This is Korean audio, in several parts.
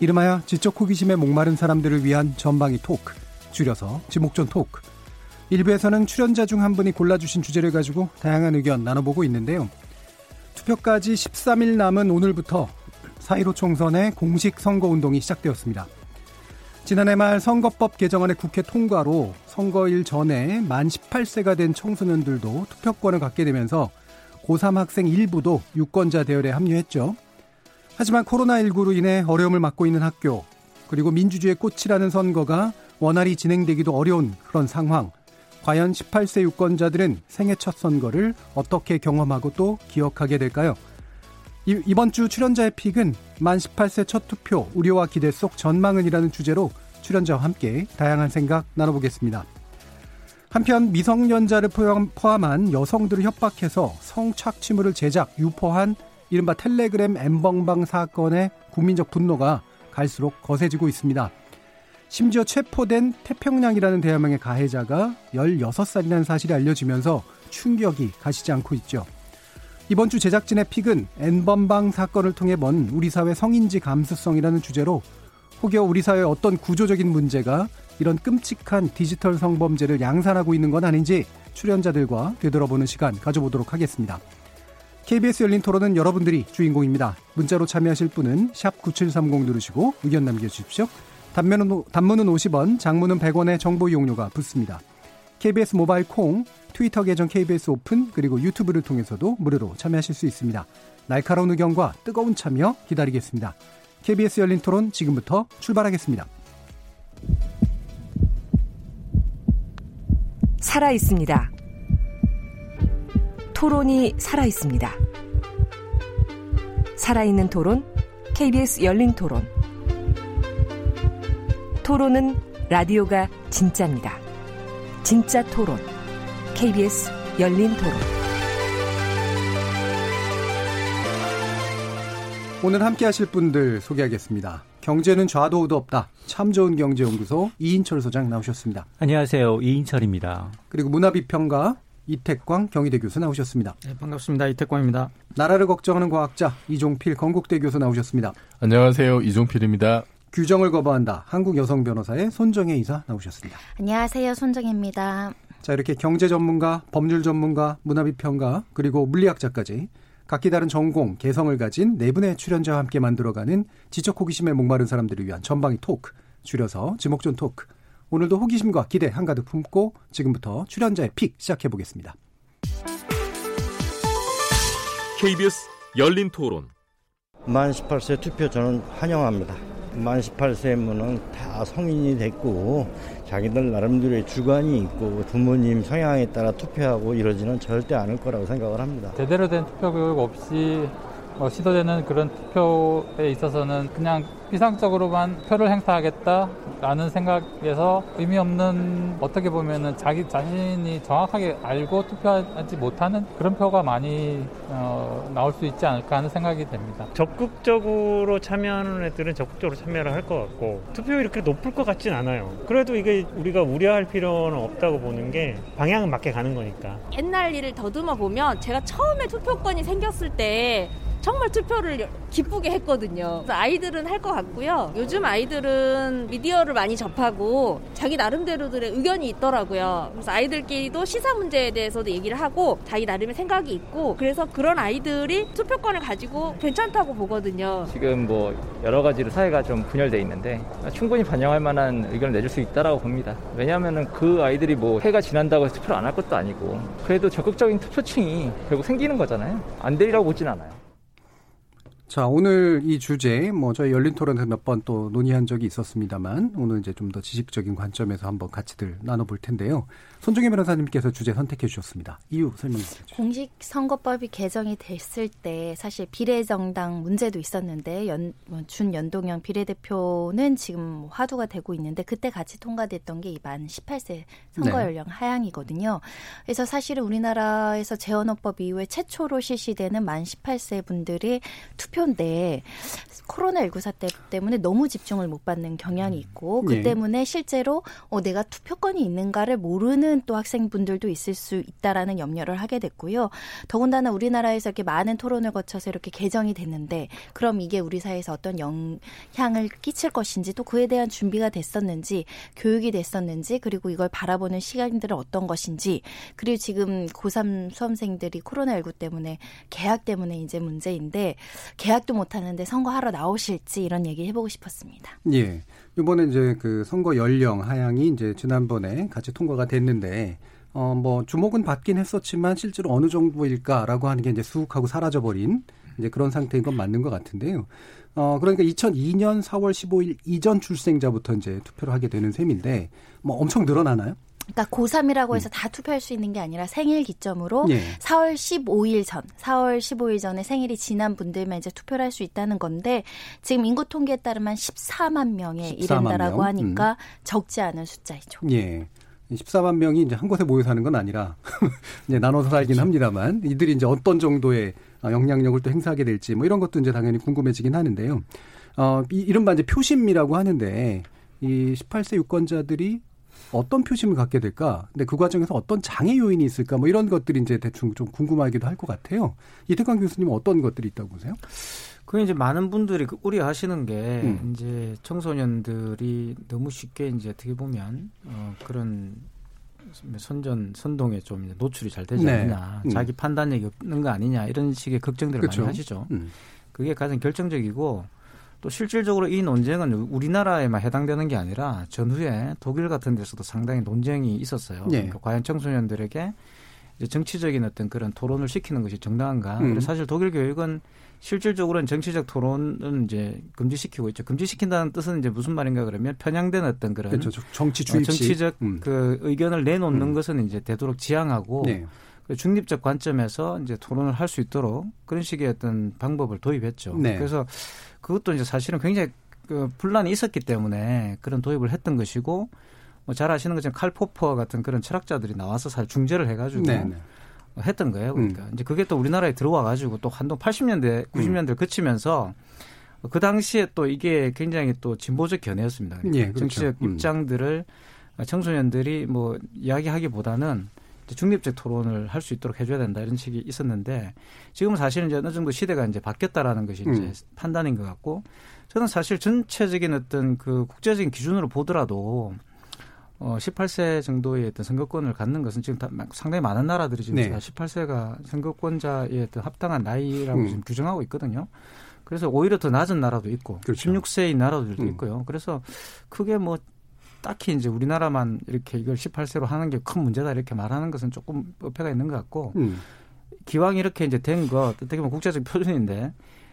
이름하여 지적 호기심에 목마른 사람들을 위한 전방위 토크, 줄여서 지목전 토크. 일부에서는 출연자 중 한 분이 골라주신 주제를 가지고 다양한 의견 나눠보고 있는데요. 투표까지 13일 남은 오늘부터 4.15 총선의 공식 선거운동이 시작되었습니다. 지난해 말 선거법 개정안의 국회 통과로 선거일 전에 만 18세가 된 청소년들도 투표권을 갖게 되면서 고3 학생 일부도 유권자 대열에 합류했죠. 하지만 코로나19로 인해 어려움을 맞고 있는 학교, 그리고 민주주의의 꽃이라는 선거가 원활히 진행되기도 어려운 그런 상황. 과연 18세 유권자들은 생애 첫 선거를 어떻게 경험하고 또 기억하게 될까요? 이 번 주 출연자의 픽은 만 18세 첫 투표, 우려와 기대 속 전망은이라는 주제로 출연자와 함께 다양한 생각 나눠보겠습니다. 한편 미성년자를 포함한 여성들을 협박해서 성착취물을 제작, 유포한 이른바 텔레그램 엠벙방 사건의 국민적 분노가 갈수록 거세지고 있습니다. 심지어 체포된 태평양이라는 대화명의 가해자가 16살이라는 사실이 알려지면서 충격이 가시지 않고 있죠. 이번 주 제작진의 픽은 N번방 사건을 통해 본 우리 사회 성인지 감수성이라는 주제로 혹여 우리 사회의 어떤 구조적인 문제가 이런 끔찍한 디지털 성범죄를 양산하고 있는 건 아닌지 출연자들과 되돌아보는 시간 가져보도록 하겠습니다. KBS 열린 토론은 여러분들이 주인공입니다. 문자로 참여하실 분은 9730 누르시고 의견 남겨주십시오. 단문은, 단문은 50원, 장문은 100원의 정보 이용료가 붙습니다. KBS 모바일 콩, 트위터 계정 KBS 오픈, 그리고 유튜브를 통해서도 무료로 참여하실 수 있습니다. 날카로운 의견과 뜨거운 참여 기다리겠습니다. KBS 열린 토론 지금부터 출발하겠습니다. 살아 있습니다. 토론이 살아 있습니다. 살아있는 토론, KBS 열린 토론. 토론은 라디오가 진짜입니다. 진짜 토론, KBS 열린 토론. 오늘 함께 하실 분들 소개하겠습니다. 경제는 좌도 우도 없다. 참 좋은 경제연구소 이인철 소장 나오셨습니다. 안녕하세요. 이인철입니다. 그리고 문화비평가 이태광 경희대 교수 나오셨습니다. 네, 반갑습니다. 이태광입니다. 나라를 걱정하는 과학자 이종필 건국대 교수 나오셨습니다. 안녕하세요. 이종필입니다. 규정을 거부한다. 한국 여성 변호사의 손정혜 이사 나오셨습니다. 안녕하세요. 손정혜입니다. 자, 이렇게 경제 전문가, 법률 전문가, 문화비평가, 그리고 물리학자까지 각기 다른 전공, 개성을 가진 네 분의 출연자와 함께 만들어가는 지적 호기심에 목마른 사람들을 위한 전방위 토크, 줄여서 지목전 토크. 오늘도 호기심과 기대 한가득 품고 지금부터 출연자의 pick 시작해 보겠습니다. KBS 열린 토론. 만 18세 투표 저는 환영합니다. 만 18세면은 다 성인이 됐고 자기들 나름대로의 주관이 있고 부모님 성향에 따라 투표하고 이러지는 절대 않을 거라고 생각을 합니다. 제대로 된 투표 교육 없이 어, 시도되는 그런 투표에 있어서는 그냥 비상적으로만 표를 행사하겠다라는 생각에서 의미 없는 어떻게 보면은 자기 자신이 정확하게 알고 투표하지 못하는 그런 표가 많이 어, 나올 수 있지 않을까 하는 생각이 됩니다. 적극적으로 참여하는 애들은 적극적으로 참여를 할 것 같고 투표율이 이렇게 높을 것 같진 않아요. 그래도 이게 우리가 우려할 필요는 없다고 보는 게 방향은 맞게 가는 거니까. 옛날 일을 더듬어 보면 제가 처음에 투표권이 생겼을 때 정말 투표를 기쁘게 했거든요. 아이들은 할 것 같고요. 요즘 아이들은 미디어를 많이 접하고 자기 나름대로들의 의견이 있더라고요. 그래서 아이들끼리도 시사 문제에 대해서도 얘기를 하고 자기 나름의 생각이 있고 그래서 그런 아이들이 투표권을 가지고 괜찮다고 보거든요. 지금 뭐 여러 가지로 사회가 좀 분열돼 있는데 충분히 반영할 만한 의견을 내줄 수 있다라고 봅니다. 왜냐하면 그 아이들이 뭐 해가 지난다고 해서 투표를 안 할 것도 아니고 그래도 적극적인 투표층이 결국 생기는 거잖아요. 안 되리라고 보진 않아요. 자, 오늘 이 주제, 뭐, 저희 열린 토론에서 몇 번 또 논의한 적이 있었습니다만, 오늘 이제 좀 더 지식적인 관점에서 한번 같이들 나눠볼 텐데요. 손종혜 변호사님께서 주제 선택해 주셨습니다. 이유 설명해 주시죠. 공식선거법이 개정이 됐을 때 사실 비례정당 문제도 있었는데 연, 뭐 준연동형 비례대표는 지금 화두가 되고 있는데 그때 같이 통과됐던 게 이 만 18세 선거 연령 네. 하향이거든요. 그래서 사실은 우리나라에서 재헌헌법 이후에 최초로 실시되는 만 18세 분들이 투표인데 코로나19 사태 때문에 너무 집중을 못 받는 경향이 있고 그 네. 때문에 실제로 어, 내가 투표권이 있는가를 모르는 또 학생분들도 있을 수 있다라는 염려를 하게 됐고요. 더군다나 우리나라에서 이렇게 많은 토론을 거쳐서 이렇게 개정이 됐는데 그럼 이게 우리 사회에서 어떤 영향을 끼칠 것인지 또 그에 대한 준비가 됐었는지 교육이 됐었는지 그리고 이걸 바라보는 시간들은 어떤 것인지 그리고 지금 고3 수험생들이 코로나19 때문에 계약 때문에 이제 문제인데 계약도 못 하는데 선거하러 나오실지 이런 얘기 해보고 싶었습니다. 예. 이번에 이제 그 선거 연령 하향이 이제 지난번에 같이 통과가 됐는데 어 뭐 주목은 받긴 했었지만 실제로 어느 정도일까라고 하는 게 이제 쑥하고 사라져 버린 이제 그런 상태인 건 맞는 것 같은데요. 어 그러니까 2002년 4월 15일 이전 출생자부터 이제 투표를 하게 되는 셈인데 뭐 엄청 늘어나나요? 그러니까 고3이라고 해서 음. 다 투표할 수 있는 게 아니라 생일 기점으로 예. 4월 15일 전, 4월 15일 전에 생일이 지난 분들만 이제 투표를 할 수 있다는 건데 지금 인구 통계에 따르면 14만 명에 14만 이른다라고 명? 하니까 음. 적지 않은 숫자이죠. 예. 14만 명이 이제 한 곳에 모여 사는 건 아니라 이제 나눠서 살긴 그렇죠. 합니다만 이들이 이제 어떤 정도의 영향력을 또 행사하게 될지 뭐 이런 것도 이제 당연히 궁금해지긴 하는데요. 어, 이, 이른바 이제 표심이라고 하는데 이 18세 유권자들이 어떤 표심을 갖게 될까? 근데 그 과정에서 어떤 장애 요인이 있을까? 뭐 이런 것들이 이제 대충 좀 궁금하기도 할 것 같아요. 이태광 교수님 어떤 것들이 있다고 보세요? 그 이제 많은 분들이 그 우려하시는 게 음. 이제 청소년들이 너무 쉽게 이제 어떻게 보면 어 그런 선전 선동에 좀 노출이 잘 되지 네. 않느냐, 음. 자기 판단력이 없는 거 아니냐 이런 식의 걱정들을 그렇죠. 많이 하시죠. 음. 그게 가장 결정적이고 또 실질적으로 이 논쟁은 우리나라에만 해당되는 게 아니라 전후에 독일 같은 데서도 상당히 논쟁이 있었어요. 네. 그러니까 과연 청소년들에게 이제 정치적인 어떤 그런 토론을 시키는 것이 정당한가? 음. 사실 독일 교육은 실질적으로는 정치적 토론은 이제 금지시키고 있죠. 금지시킨다는 뜻은 이제 무슨 말인가 그러면 편향된 어떤 그런 그렇죠. 정치 주입 어, 정치적 음. 그 의견을 내놓는 음. 것은 이제 되도록 지향하고 네. 그 중립적 관점에서 이제 토론을 할 수 있도록 그런 식의 어떤 방법을 도입했죠. 네. 그래서 그것도 이제 사실은 굉장히 그 분란이 있었기 때문에 그런 도입을 했던 것이고 뭐잘 아시는 것처럼 칼 포퍼 같은 그런 철학자들이 나와서 사실 중재를 해가지고 네네. 네. 했던 거예요. 그러니까 음. 이제 그게 또 우리나라에 들어와 가지고 또 한동 80년대, 90년대 음. 그치면서 그 당시에 또 이게 굉장히 또 진보적 견해였습니다. 그러니까 예, 그렇죠. 정치적 음. 입장들을 청소년들이 뭐 이야기하기보다는 중립적 토론을 할 수 있도록 해줘야 된다 이런 식이 있었는데 지금은 사실은 이제 어느 정도 시대가 이제 바뀌었다라는 것이 이제 음. 판단인 것 같고 저는 사실 전체적인 어떤 그 국제적인 기준으로 보더라도 어 18세 정도의 어떤 선거권을 갖는 것은 지금 다 상당히 많은 나라들이 지금 네. 18세가 선거권자의 어떤 합당한 나이라고 음. 지금 규정하고 있거든요. 그래서 오히려 더 낮은 나라도 있고 그렇죠. 16세인 나라들도 음. 있고요. 그래서 크게 뭐 딱히 이제 우리나라만 이렇게 이걸 18세로 하는 게 큰 문제다 이렇게 말하는 것은 조금 어폐가 있는 것 같고 음. 기왕 이렇게 이제 된거 어떻게 보면 국제적 표준인데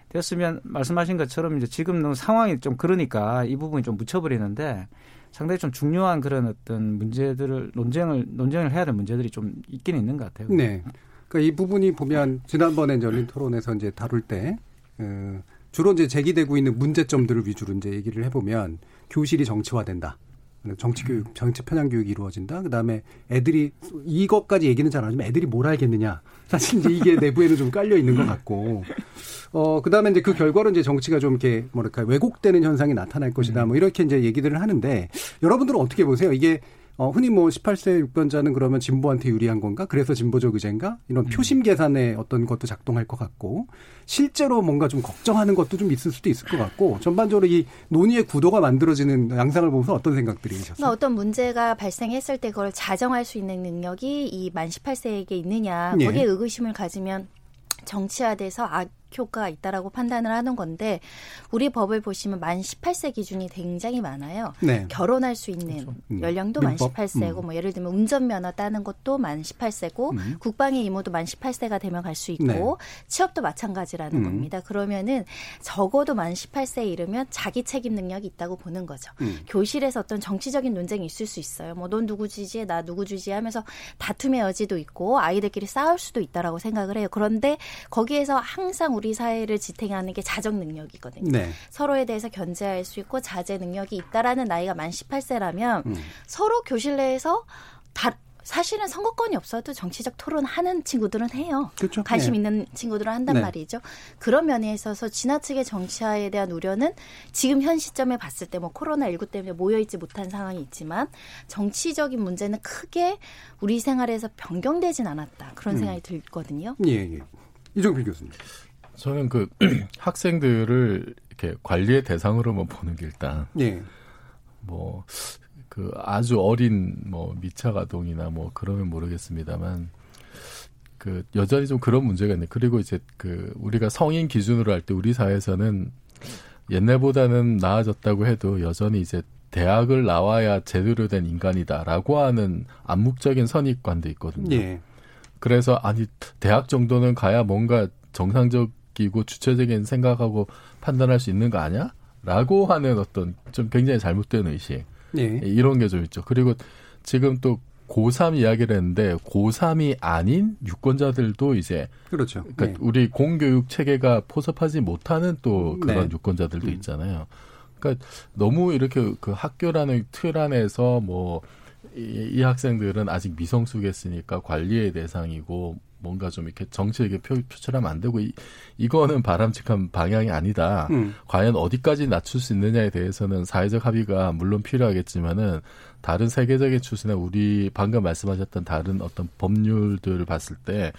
됐으면 말씀하신 것처럼 이제 지금 상황이 좀 그러니까 이 부분이 좀 묻혀버리는데 상당히 좀 중요한 그런 어떤 문제들을 논쟁을 논쟁을 해야 될 문제들이 좀 있긴 있는 것 같아요. 네. 그러니까 이 부분이 보면 지난번에 열린 토론에서 이제 다룰 때 어, 주로 이제 제기되고 있는 문제점들을 위주로 이제 얘기를 해보면 교실이 정치화된다. 정치 교육, 정치 편향 교육이 이루어진다. 그다음에 애들이 이것까지 얘기는 잘 안 하지만 애들이 뭘 알겠느냐. 사실 이제 이게 내부에는 좀 깔려 있는 것 같고. 어, 그다음에 이제 그 결과로 이제 정치가 좀 이렇게 뭐랄까 왜곡되는 현상이 나타날 것이다. 뭐 이렇게 이제 얘기들을 하는데 여러분들은 어떻게 보세요? 이게 어, 흔히 뭐 18세 유권자는 그러면 진보한테 유리한 건가? 그래서 진보적 의제인가? 이런 음. 표심 계산의 어떤 것도 작동할 것 같고, 실제로 뭔가 좀 걱정하는 것도 좀 있을 수도 있을 것 같고, 전반적으로 이 논의의 구도가 만들어지는 양상을 보면서 어떤 생각들이 드셨어요? 그러니까 어떤 문제가 발생했을 때 그걸 자정할 수 있는 능력이 이 만 18세에게 있느냐, 거기에 예. 의구심을 가지면 정치화돼서 아, 효과가 있다라고 판단을 하는 건데 우리 법을 보시면 만 18세 기준이 굉장히 많아요. 네. 결혼할 수 있는 그렇죠. 음. 연령도 만 18세고 음. 뭐 예를 들면 운전면허 따는 것도 만 18세고 음. 국방의 임무도 만 18세가 되면 갈 수 있고 네. 취업도 마찬가지라는 음. 겁니다. 그러면은 적어도 만 18세에 이르면 자기 책임 능력이 있다고 보는 거죠. 음. 교실에서 어떤 정치적인 논쟁이 있을 수 있어요. 뭐 넌 누구 지지해 나 누구 지지하면서 다툼의 여지도 있고 아이들끼리 싸울 수도 있다라고 생각을 해요. 그런데 거기에서 항상 우리 사회를 지탱하는 게 자정 능력이거든요. 네. 서로에 대해서 견제할 수 있고 자제 능력이 있다라는 나이가 만 18세라면 음. 서로 교실 내에서 다 사실은 선거권이 없어도 정치적 토론 하는 친구들은 해요. 그렇죠. 관심 네. 있는 친구들은 한단 네. 말이죠. 그런 면에 있어서 지나치게 정치화에 대한 우려는 지금 현 시점에 봤을 때 뭐 코로나 19 때문에 모여 있지 못한 상황이 있지만 정치적인 문제는 크게 우리 생활에서 변경되진 않았다. 그런 음. 생각이 들거든요. 예, 예. 이종필 교수님. 저는 그 학생들을 이렇게 관리의 대상으로만 보는 게 일단 예. 뭐그 아주 어린 뭐 미착 아동이나 뭐 그러면 모르겠습니다만 그 여전히 좀 그런 문제가 있네. 그리고 이제 그 우리가 성인 기준으로 할 때 우리 사회에서는 옛날보다는 나아졌다고 해도 여전히 이제 대학을 나와야 제대로 된 인간이다라고 하는 암묵적인 선입관도 있거든요. 예. 그래서 아니 대학 정도는 가야 뭔가 정상적 이고 주체적인 생각하고 판단할 수 있는 거 아니야? 라고 하는 어떤 좀 굉장히 잘못된 의식. 네. 이런 게 좀 있죠. 그리고 지금 또 고3 이야기를 했는데 고3이 아닌 유권자들도 이제 그렇죠. 그러니까 네. 우리 공교육 체계가 포섭하지 못하는 또 그런 네. 유권자들도 음. 있잖아요. 그러니까 너무 이렇게 그 학교라는 틀 안에서 뭐 이, 이 학생들은 아직 미성숙했으니까 관리의 대상이고 뭔가 좀 이렇게 정치에게 표, 표출하면 안 되고 이, 이거는 바람직한 방향이 아니다. 음. 과연 어디까지 낮출 수 있느냐에 대해서는 사회적 합의가 물론 필요하겠지만은 다른 세계적인 추세나 우리 방금 말씀하셨던 다른 어떤 법률들을 봤을 때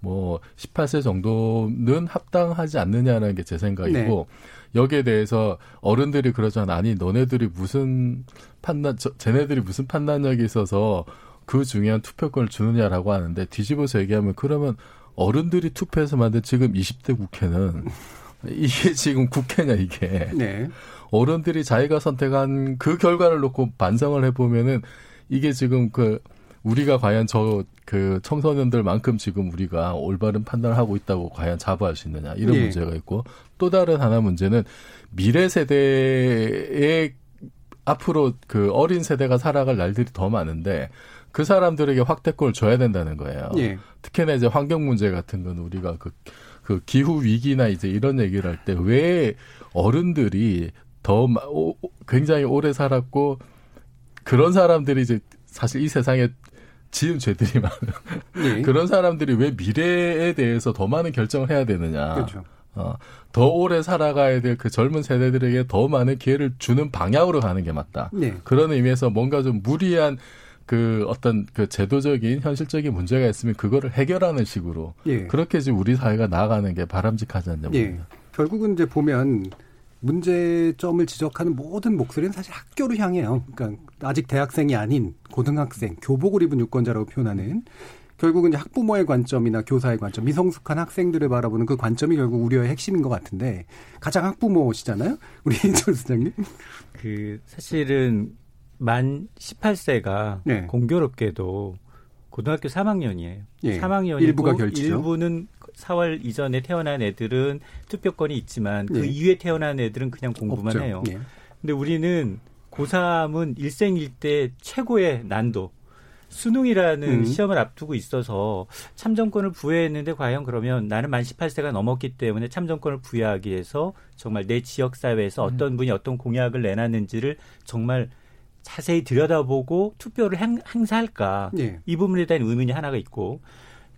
뭐 18세 정도는 합당하지 않느냐는 게 제 생각이고 네. 여기에 대해서 어른들이 그러잖아 아니 너네들이 무슨 판단 저, 쟤네들이 무슨 판단력이 있어서 그 중요한 투표권을 주느냐라고 하는데 뒤집어서 얘기하면 그러면 어른들이 투표해서 만든 지금 20대 국회는 이게 지금 국회냐 이게 네. 어른들이 자기가 선택한 그 결과를 놓고 반성을 해보면은 이게 지금 그 우리가 과연 저 그 청소년들만큼 지금 우리가 올바른 판단을 하고 있다고 과연 자부할 수 있느냐 이런 네. 문제가 있고 또 다른 하나 문제는 미래 세대의 앞으로 그 어린 세대가 살아갈 날들이 더 많은데 그 사람들에게 확대권을 줘야 된다는 거예요. 예. 특히나 이제 환경 문제 같은 건 우리가 그, 그 기후 위기나 이제 이런 얘기를 할 때 왜 어른들이 더 오, 굉장히 오래 살았고 그런 사람들이 이제 사실 이 세상에 지은 죄들이 많은 예. 그런 사람들이 왜 미래에 대해서 더 많은 결정을 해야 되느냐. 그렇죠. 어, 더 오래 살아가야 될 그 젊은 세대들에게 더 많은 기회를 주는 방향으로 가는 게 맞다. 네. 그런 의미에서 뭔가 좀 무리한 그 어떤 그 제도적인 현실적인 문제가 있으면 그거를 해결하는 식으로 예. 그렇게 지금 우리 사회가 나아가는 게 바람직하지 않냐. 예. 결국은 이제 보면 문제점을 지적하는 모든 목소리는 사실 학교로 향해요. 그러니까 아직 대학생이 아닌 고등학생, 교복을 입은 유권자라고 표현하는 결국은 이제 학부모의 관점이나 교사의 관점, 미성숙한 학생들을 바라보는 그 관점이 결국 우려의 핵심인 것 같은데 가장 학부모시잖아요, 우리 인철 수장님. 그 사실은 만 18세가 네. 공교롭게도 고등학교 3학년이에요. 예. 3학년이고 일부가 결치죠. 일부는 4월 이전에 태어난 애들은 투표권이 있지만 그 예. 이후에 태어난 애들은 그냥 공부만 없죠. 해요. 예. 근데 우리는 고3은 일생일 대 최고의 난도 수능이라는 음. 시험을 앞두고 있어서 참정권을 부여했는데 과연 그러면 나는 만 18세가 넘었기 때문에 참정권을 부여하기 위해서 정말 내 지역 사회에서 음. 어떤 분이 어떤 공약을 내놨는지를 정말 자세히 들여다보고 투표를 행, 행사할까 네. 이 부분에 대한 의문이 하나가 있고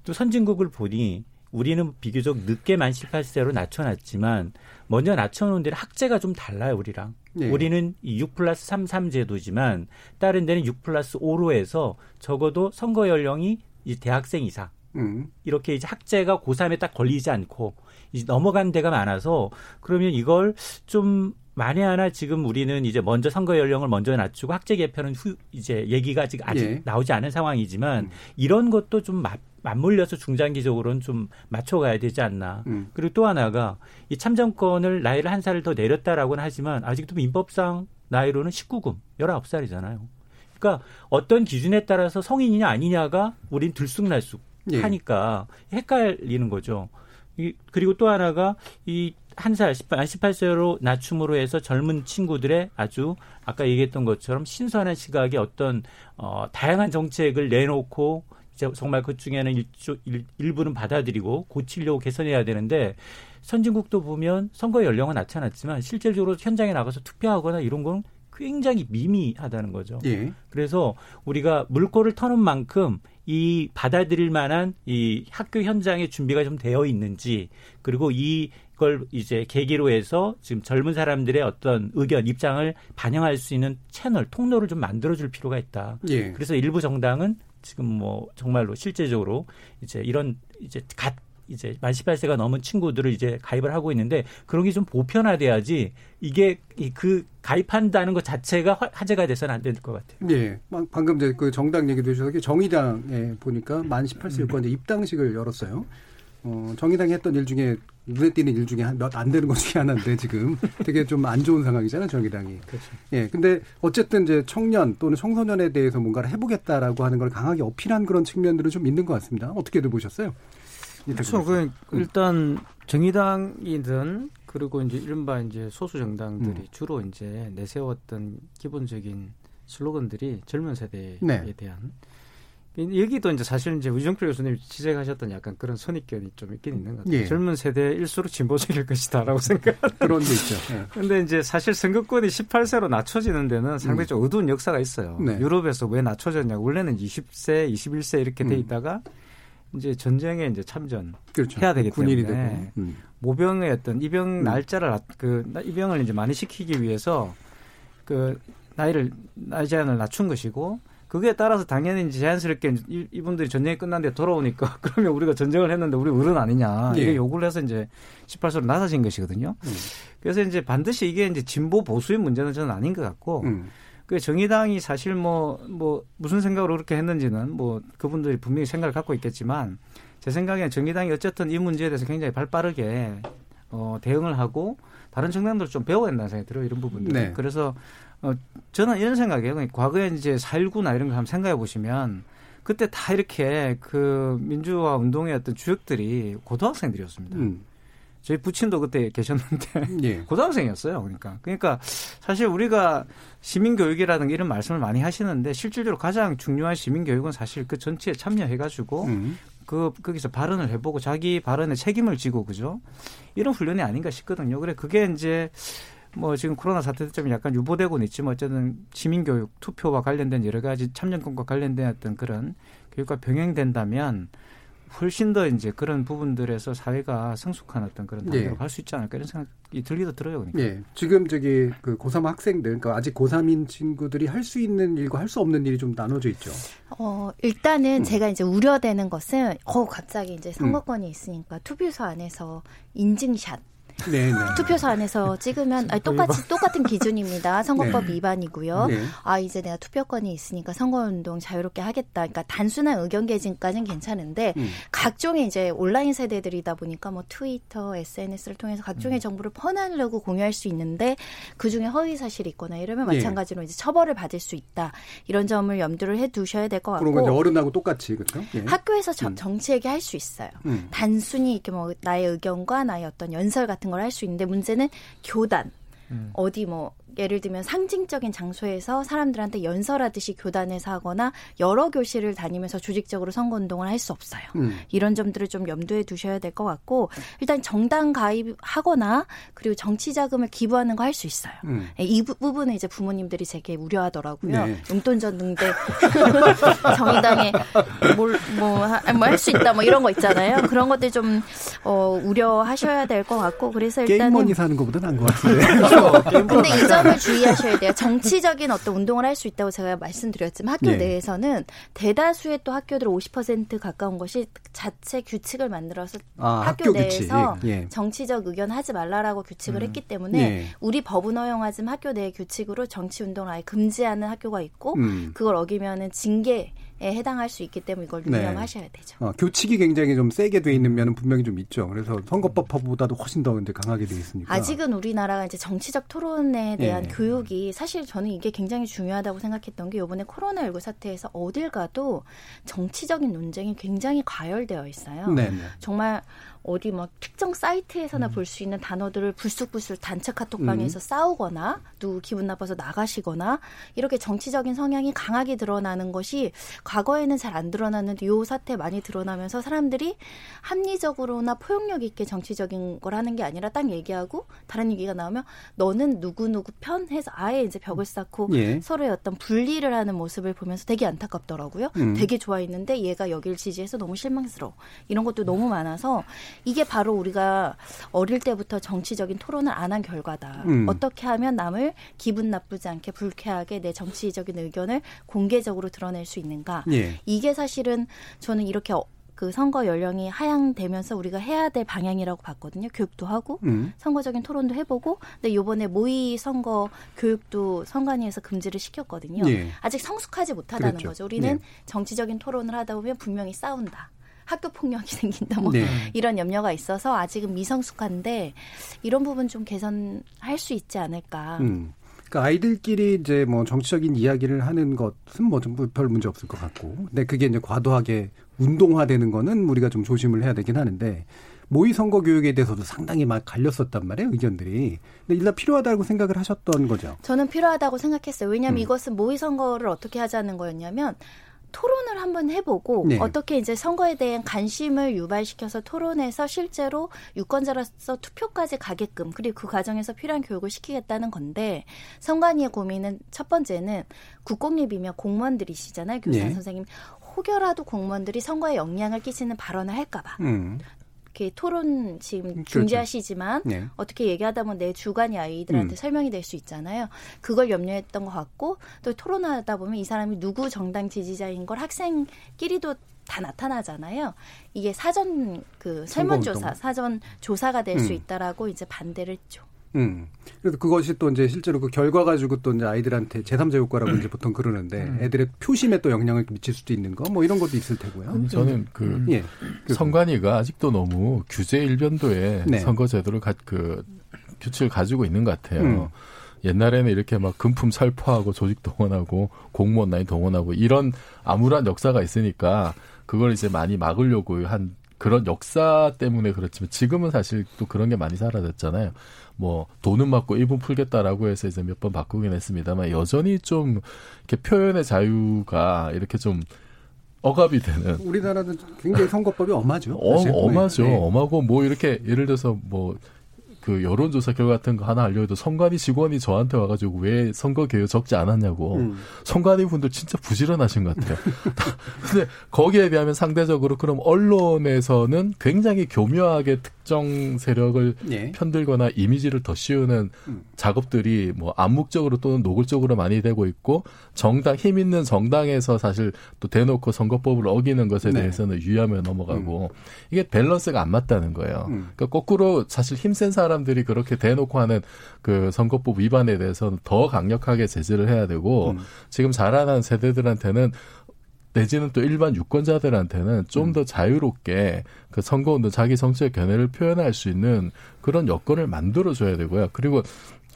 또 선진국을 보니 우리는 비교적 늦게 만 18세로 낮춰놨지만 먼저 낮춰놓은 데는 학제가 좀 달라요 우리랑 네. 우리는 6 플러스 3 3 제도지만 다른 데는 6 플러스 5로 해서 적어도 선거 연령이 이 대학생 이상 음. 이렇게 이제 학제가 고3에 딱 걸리지 않고 이제 넘어간 데가 많아서 그러면 이걸 좀 만에 하나 지금 우리는 이제 먼저 선거 연령을 먼저 낮추고 학제 개편은 후 이제 얘기가 아직 아직 예. 나오지 않은 상황이지만 음. 이런 것도 좀 마, 맞물려서 중장기적으로는 좀 맞춰가야 되지 않나. 음. 그리고 또 하나가 이 참정권을 나이를 한 살을 더 내렸다라고는 하지만 아직도 민법상 나이로는 19금, 19살이잖아요. 그러니까 어떤 기준에 따라서 성인이냐 아니냐가 우린 들쑥날쑥 예. 하니까 헷갈리는 거죠. 이, 그리고 또 하나가 이 한 살, 18, 18세로 낮춤으로 해서 젊은 친구들의 아주 아까 얘기했던 것처럼 신선한 시각의 어떤 어, 다양한 정책을 내놓고 정말 그 중에는 일조, 일, 일부는 받아들이고 고치려고 개선해야 되는데 선진국도 보면 선거 연령은 나타났지만 실질적으로 현장에 나가서 투표하거나 이런 건 굉장히 미미하다는 거죠. 예. 그래서 우리가 물꼬를 터는 만큼 이 받아들일 만한 이 학교 현장의 준비가 좀 되어 있는지 그리고 이걸 이제 계기로 해서 지금 젊은 사람들의 어떤 의견 입장을 반영할 수 있는 채널 통로를 좀 만들어 줄 필요가 있다. 예. 그래서 일부 정당은 지금 뭐 정말로 실제적으로 이제 이런 이제 갓 이제 만 18세가 넘은 친구들을 이제 가입을 하고 있는데 그런 게 좀 보편화돼야지 이게 그 가입한다는 것 자체가 화제가 돼서는 안 될 것 같아요. 예. 방금 이제 그 정당 얘기도 해주셔서 정의당에 보니까 만 18세 유권자 입당식을 열었어요. 어, 정의당이 했던 일 중에 눈에 띄는 일 중에 몇 안 되는 것 중에 하나인데 지금 되게 좀 안 좋은 상황이잖아요 정의당이. 그렇죠. 예, 근데 어쨌든 이제 청년 또는 청소년에 대해서 뭔가를 해보겠다라고 하는 걸 강하게 어필한 그런 측면들은 좀 있는 것 같습니다. 어떻게들 보셨어요? 그렇죠. 그 일단 정의당이든 그리고 이제 이른바 이제 소수 정당들이 음. 주로 이제 내세웠던 기본적인 슬로건들이 젊은 세대에 네. 대한 여기도 이제 사실 이제 우정필 교수님 지적하셨던 약간 그런 선입견이 좀 있긴 있는 것 같아요. 예. 젊은 세대일수록 진보적일 것이다라고 생각. 그런 게 있죠. 예. 근데 이제 사실 선거권이 18세로 낮춰지는 데는 상당히 좀 음. 어두운 역사가 있어요. 네. 유럽에서 왜 낮춰졌냐. 원래는 20세, 21세 이렇게 돼 음. 있다가 음. 이제 전쟁에 이제 참전해야 그렇죠. 되기 때문에 음. 모병의 어떤 입영 음. 날짜를 그 입영을 이제 많이 시키기 위해서 그 나이를 나이 제한을 낮춘 것이고 그게 따라서 당연히 이제 자연스럽게 이분들이 전쟁이 끝났는데 돌아오니까 그러면 우리가 전쟁을 했는데 우리 어른 아니냐 예. 이게 요구를 해서 이제 18세로 낮아진 것이거든요. 음. 그래서 이제 반드시 이게 이제 진보 보수의 문제는 저는 아닌 것 같고 음. 그 정의당이 사실 뭐뭐 뭐 무슨 생각으로 그렇게 했는지는 뭐 그분들이 분명히 생각을 갖고 있겠지만 제 생각에는 정의당이 어쨌든 이 문제에 대해서 굉장히 발 빠르게 어 대응을 하고 다른 정당들 좀 배워야 된다는 생각이 들어요 이런 부분들. 네. 그래서 어 저는 이런 생각이에요. 그러니까 과거에 이제 4.19나 이런 거 한번 생각해 보시면 그때 다 이렇게 그 민주화 운동의 어떤 주역들이 고등학생들이었습니다. 음. 저희 부친도 그때 계셨는데 예. 고등학생이었어요. 그러니까 그러니까 사실 우리가 시민 교육이라든가 이런 말씀을 많이 하시는데 실질적으로 가장 중요한 시민 교육은 사실 그 전체에 참여해가지고 음. 그 거기서 발언을 해보고 자기 발언에 책임을 지고 그죠 이런 훈련이 아닌가 싶거든요. 그래 그게 이제 뭐 지금 코로나 사태 때문에 약간 유보되고는 있지만 어쨌든 시민 교육 투표와 관련된 여러 가지 참여권과 관련된 어떤 그런 교육과 병행된다면 훨씬 더 이제 그런 부분들에서 사회가 성숙한 어떤 그런 단계로 예. 갈수 있지 않을까 이런 생각이 들기도 들어요. 그러니까. 예. 지금 저기 그 고3 학생들, 그러니까 아직 고3인 친구들이 할 수 있는 일과 할 수 없는 일이 좀 나눠져 있죠. 어, 일단은 음. 제가 이제 우려되는 것은 어 갑자기 이제 선거권이 음. 있으니까 투표소 안에서 인증샷 네 네. 네. 투표소 안에서 찍으면 아니, 똑같이 똑같은 기준입니다. 선거법 네. 위반이고요. 네. 아 이제 내가 투표권이 있으니까 선거운동 자유롭게 하겠다. 그러니까 단순한 의견 개진까지는 괜찮은데 음. 각종의 이제 온라인 세대들이다 보니까 뭐 트위터, SNS를 통해서 각종의 음. 정보를 퍼내려고 공유할 수 있는데 그 중에 허위 사실이 있거나 이러면 네. 마찬가지로 이제 처벌을 받을 수 있다. 이런 점을 염두를 해 두셔야 될 것 같고. 그런 건 어른하고 똑같이 그렇죠. 예. 학교에서 음. 정치 얘기 할 수 있어요. 음. 단순히 이렇게 뭐 나의 의견과 나의 어떤 연설 같은 같은 걸 할 수 있는데 문제는 교단 음. 어디 뭐 예를 들면 상징적인 장소에서 사람들한테 연설하듯이 교단에서 하거나 여러 교실을 다니면서 조직적으로 선거운동을 할 수 없어요. 음. 이런 점들을 좀 염두에 두셔야 될 것 같고 일단 정당 가입하거나 그리고 정치 자금을 기부하는 거 할 수 있어요. 음. 예, 이 부, 분은 이제 부모님들이 되게 우려하더라고요. 네. 용돈 줬는데 정의당에 뭘 뭐 할 수 있다 뭐 이런 거 있잖아요. 그런 것들 좀 어, 우려하셔야 될 것 같고 그래서 일단은 게임머니 사는 것보다 나은 것 같은데. 근데 이전 점을 주의하셔야 돼요. 정치적인 어떤 운동을 할 수 있다고 제가 말씀드렸지만 학교 네. 내에서는 대다수의 또 학교들 50% 가까운 것이 자체 규칙을 만들어서 아, 학교, 학교, 내에서 예. 정치적 의견 하지 말라라고 규칙을 음. 했기 때문에 예. 우리 법은 허용하지만 학교 내 규칙으로 정치 운동을 아예 금지하는 학교가 있고 음. 그걸 어기면은 징계 에 해당할 수 있기 때문에 이걸 네. 유념하셔야 되죠. 어, 교칙이 굉장히 좀 세게 돼 있는 면은 분명히 좀 있죠. 그래서 선거법보다도 훨씬 더 이제 강하게 돼 있으니까. 아직은 우리나라가 이제 정치적 토론에 대한 네. 교육이 사실 저는 이게 굉장히 중요하다고 생각했던 게 이번에 코로나19 사태에서 어딜 가도 정치적인 논쟁이 굉장히 과열되어 있어요. 네. 네. 정말 어디 뭐 특정 사이트에서나 음. 볼수 있는 단어들을 불쑥불쑥 단체 카톡방에서 음. 싸우거나 누구 기분 나빠서 나가시거나 이렇게 정치적인 성향이 강하게 드러나는 것이 과거에는 잘 안 드러났는데 요 사태 많이 드러나면서 사람들이 합리적으로나 포용력 있게 정치적인 걸 하는 게 아니라 딱 얘기하고 다른 얘기가 나오면 너는 누구누구 편 해서 아예 이제 벽을 쌓고 예. 서로의 어떤 분리를 하는 모습을 보면서 되게 안타깝더라고요. 음. 되게 좋아했는데 얘가 여길 지지해서 너무 실망스러워. 이런 것도 너무 많아서 이게 바로 우리가 어릴 때부터 정치적인 토론을 안 한 결과다. 음. 어떻게 하면 남을 기분 나쁘지 않게 불쾌하게 내 정치적인 의견을 공개적으로 드러낼 수 있는가. 예. 이게 사실은 저는 이렇게 그 선거 연령이 하향되면서 우리가 해야 될 방향이라고 봤거든요. 교육도 하고 음. 선거적인 토론도 해보고 근데 요번에 모의 선거 교육도 선관위에서 금지를 시켰거든요. 예. 아직 성숙하지 못하다는 그랬죠. 거죠. 우리는 예. 정치적인 토론을 하다 보면 분명히 싸운다. 학교 폭력이 생긴다 뭐 네. 이런 염려가 있어서 아직은 미성숙한데 이런 부분 좀 개선할 수 있지 않을까. 음. 그러니까 아이들끼리 이제 뭐 정치적인 이야기를 하는 것은 뭐별 문제 없을 것 같고, 근데 그게 이제 과도하게 운동화되는 거는 우리가 좀 조심을 해야 되긴 하는데 모의 선거 교육에 대해서도 상당히 막 갈렸었단 말이에요 의견들이. 근데 일단 필요하다고 생각을 하셨던 거죠. 저는 필요하다고 생각했어요. 왜냐하면 음. 이것은 모의 선거를 어떻게 하자는 거였냐면 토론을 한번 해보고 네. 어떻게 이제 선거에 대한 관심을 유발시켜서 토론해서 실제로 유권자로서 투표까지 가게끔 그리고 그 과정에서 필요한 교육을 시키겠다는 건데 선관위의 고민은 첫 번째는 국공립이면 공무원들이시잖아요 교사 네. 선생님 혹여라도 공무원들이 선거에 영향을 끼치는 발언을 할까봐 음. 이렇게 토론 지금 그렇죠. 중지하시지만 그렇죠. 네. 어떻게 얘기하다 보면 내 주관이 아이들한테 음. 설명이 될 수 있잖아요. 그걸 염려했던 것 같고 또 토론하다 보면 이 사람이 누구 정당 지지자인 걸 학생끼리도 다 나타나잖아요. 이게 사전 그 설문조사, 사전 조사가 될수 음. 있다라고 이제 반대를 했죠. 음. 그래서 그것이 또 이제 실제로 그 결과 가지고 또 이제 아이들한테 제3자 효과라고 이제 보통 그러는데 음. 애들의 표심에 또 영향을 미칠 수도 있는 거 뭐 이런 것도 있을 테고요. 아니, 저는 그 음. 예. 그 선관위가 아직도 너무 규제 일변도에 네. 선거 제도를 가, 그 규칙을 가지고 있는 것 같아요. 음. 옛날에는 이렇게 막 금품 살포하고 조직 동원하고 공무원 나이 동원하고 이런 암울한 역사가 있으니까 그걸 이제 많이 막으려고 한 그런 역사 때문에 그렇지만 지금은 사실 또 그런 게 많이 사라졌잖아요. 뭐 돈은 맞고 일분 풀겠다라고 해서 이제 몇 번 바꾸긴 했습니다만 여전히 좀 이렇게 표현의 자유가 이렇게 좀 억압이 되는. 우리나라는 굉장히 선거법이 엄하죠. 어, 엄하죠. 네. 엄하고 뭐 이렇게 예를 들어서 뭐 그 여론조사 결과 같은 거 하나 알려도 선관위 직원이 저한테 와가지고 왜 선거 개요 적지 않았냐고. 음. 선관위 분들 진짜 부지런하신 것 같아요. 근데 거기에 비하면 상대적으로 그럼 언론에서는 굉장히 교묘하게 특정 세력을 예. 편들거나 이미지를 더 씌우는 음. 작업들이 뭐 암묵적으로 또는 노골적으로 많이 되고 있고 정당 힘 있는 정당에서 사실 또 대놓고 선거법을 어기는 것에 네. 대해서는 유야며 넘어가고 음. 이게 밸런스가 안 맞다는 거예요. 음. 그러니까 거꾸로 사실 힘센 사람 사람들이 그렇게 대놓고 하는 그 선거법 위반에 대해서는 더 강력하게 제재를 해야 되고 음. 지금 자라난 세대들한테는 내지는 또 일반 유권자들한테는 좀더 음. 자유롭게 그 선거운동 자기 정치의 견해를 표현할 수 있는 그런 여건을 만들어줘야 되고요. 그리고